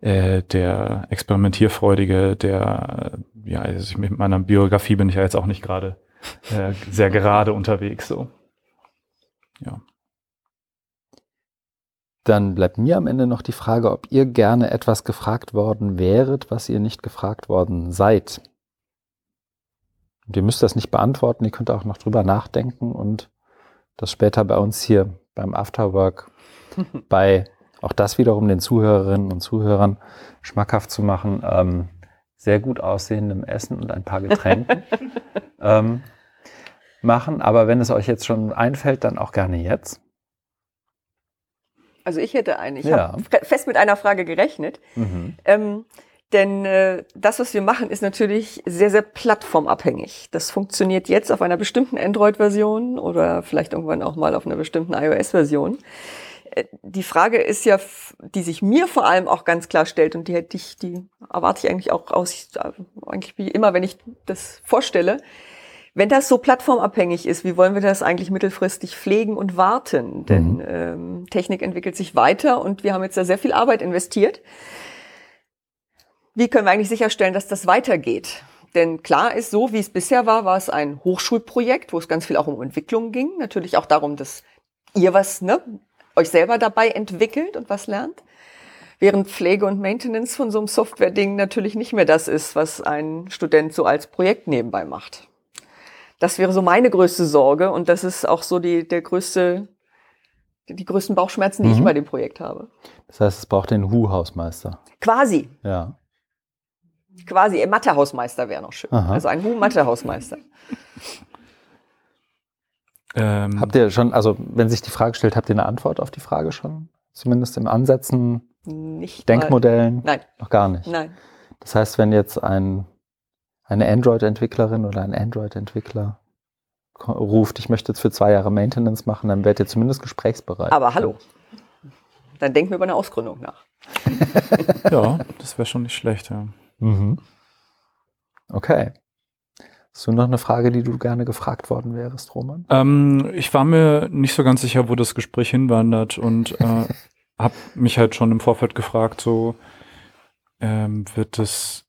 äh, der experimentierfreudige, der äh, ja, also ich, mit meiner Biografie bin ich ja jetzt auch nicht gerade äh, sehr gerade unterwegs. So, ja. Dann bleibt mir am Ende noch die Frage, ob ihr gerne etwas gefragt worden wäret, was ihr nicht gefragt worden seid. Und ihr müsst das nicht beantworten, ihr könnt auch noch drüber nachdenken und das später bei uns hier beim Afterwork bei auch das wiederum den Zuhörerinnen und Zuhörern schmackhaft zu machen, ähm, sehr gut aussehendem Essen und ein paar Getränken ähm, machen. Aber wenn es euch jetzt schon einfällt, dann auch gerne jetzt. Also ich hätte eine. Ich Ja. habe fest mit einer Frage gerechnet. Mhm. Ähm, denn äh, das, was wir machen, ist natürlich sehr, sehr plattformabhängig. Das funktioniert jetzt auf einer bestimmten Android-Version oder vielleicht irgendwann auch mal auf einer bestimmten iOS-Version. Äh, Die Frage ist ja, die sich mir vor allem auch ganz klar stellt und die hätte ich, die erwarte ich eigentlich auch aus, äh, eigentlich wie immer, wenn ich das vorstelle. Wenn das so plattformabhängig ist, wie wollen wir das eigentlich mittelfristig pflegen und warten? Denn ähm, Technik entwickelt sich weiter und wir haben jetzt da sehr viel Arbeit investiert. Wie können wir eigentlich sicherstellen, dass das weitergeht? Denn klar ist, so wie es bisher war, war es ein Hochschulprojekt, wo es ganz viel auch um Entwicklung ging. Natürlich auch darum, dass ihr was, ne, euch selber dabei entwickelt und was lernt. Während Pflege und Maintenance von so einem Software-Ding natürlich nicht mehr das ist, was ein Student so als Projekt nebenbei macht. Das wäre so meine größte Sorge und das ist auch so die, der größte, die größten Bauchschmerzen, die ich Mhm. bei dem Projekt habe. Das heißt, es braucht den Hu-Hausmeister. Quasi, Ja. Quasi, Mathehausmeister wäre noch schön. Aha. Also ein Hu-Mathehausmeister. Ähm, Habt ihr schon, also wenn sich die Frage stellt, habt ihr eine Antwort auf die Frage schon? Zumindest im Ansätzen, Nicht Denkmodellen? Mal. Nein, Noch gar nicht. nein. Das heißt, wenn jetzt ein, eine Android-Entwicklerin oder ein Android-Entwickler ruft, ich möchte jetzt für zwei Jahre Maintenance machen, dann werdet ihr zumindest gesprächsbereit. Aber hallo. Dann denken wir über eine Ausgründung nach. ja, das wäre schon nicht schlecht, ja. Mhm. Okay. Hast du noch eine Frage, die du gerne gefragt worden wärst, Roman? Ähm, ich war mir nicht so ganz sicher, wo das Gespräch hinwandert und äh, habe mich halt schon im Vorfeld gefragt, so ähm, wird es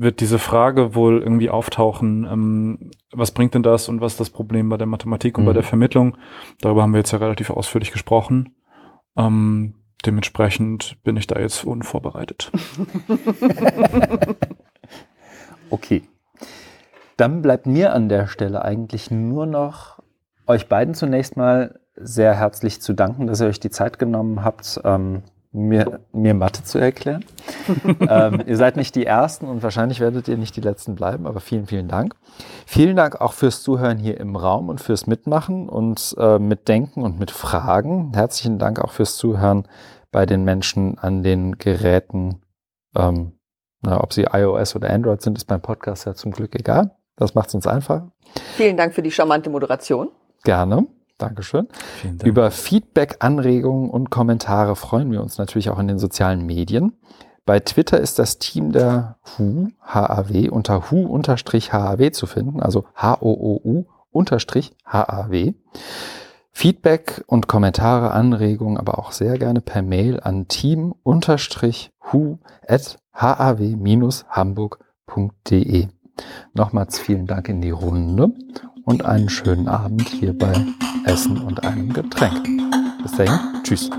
wird diese Frage wohl irgendwie auftauchen, ähm, was bringt denn das und was ist das Problem bei der Mathematik und bei Mhm. der Vermittlung? Darüber haben wir jetzt ja relativ ausführlich gesprochen. Ähm, dementsprechend bin ich da jetzt unvorbereitet. Okay. Dann bleibt mir an der Stelle eigentlich nur noch euch beiden zunächst mal sehr herzlich zu danken, dass ihr euch die Zeit genommen habt, ähm, mir, mir Mathe zu erklären. ähm, ihr seid nicht die Ersten und wahrscheinlich werdet ihr nicht die Letzten bleiben, aber vielen, vielen Dank. Vielen Dank auch fürs Zuhören hier im Raum und fürs Mitmachen und äh, Mitdenken und mit Fragen. Herzlichen Dank auch fürs Zuhören bei den Menschen an den Geräten. Ähm, na, ob sie iOS oder Android sind, ist beim Podcast ja zum Glück egal. Das macht es uns einfach. Vielen Dank für die charmante Moderation. Gerne. Dankeschön. Dank. Über Feedback, Anregungen und Kommentare freuen wir uns natürlich auch in den sozialen Medien. Bei Twitter ist das Team der HU, HAW, unter HU-HAW zu finden, also H-O-O-U-HAW. Feedback und Kommentare, Anregungen, aber auch sehr gerne per Mail an team-hu.haw-hamburg.de. Nochmals vielen Dank in die Runde und einen schönen Abend hier bei Essen und einem Getränk. Bis dahin, tschüss.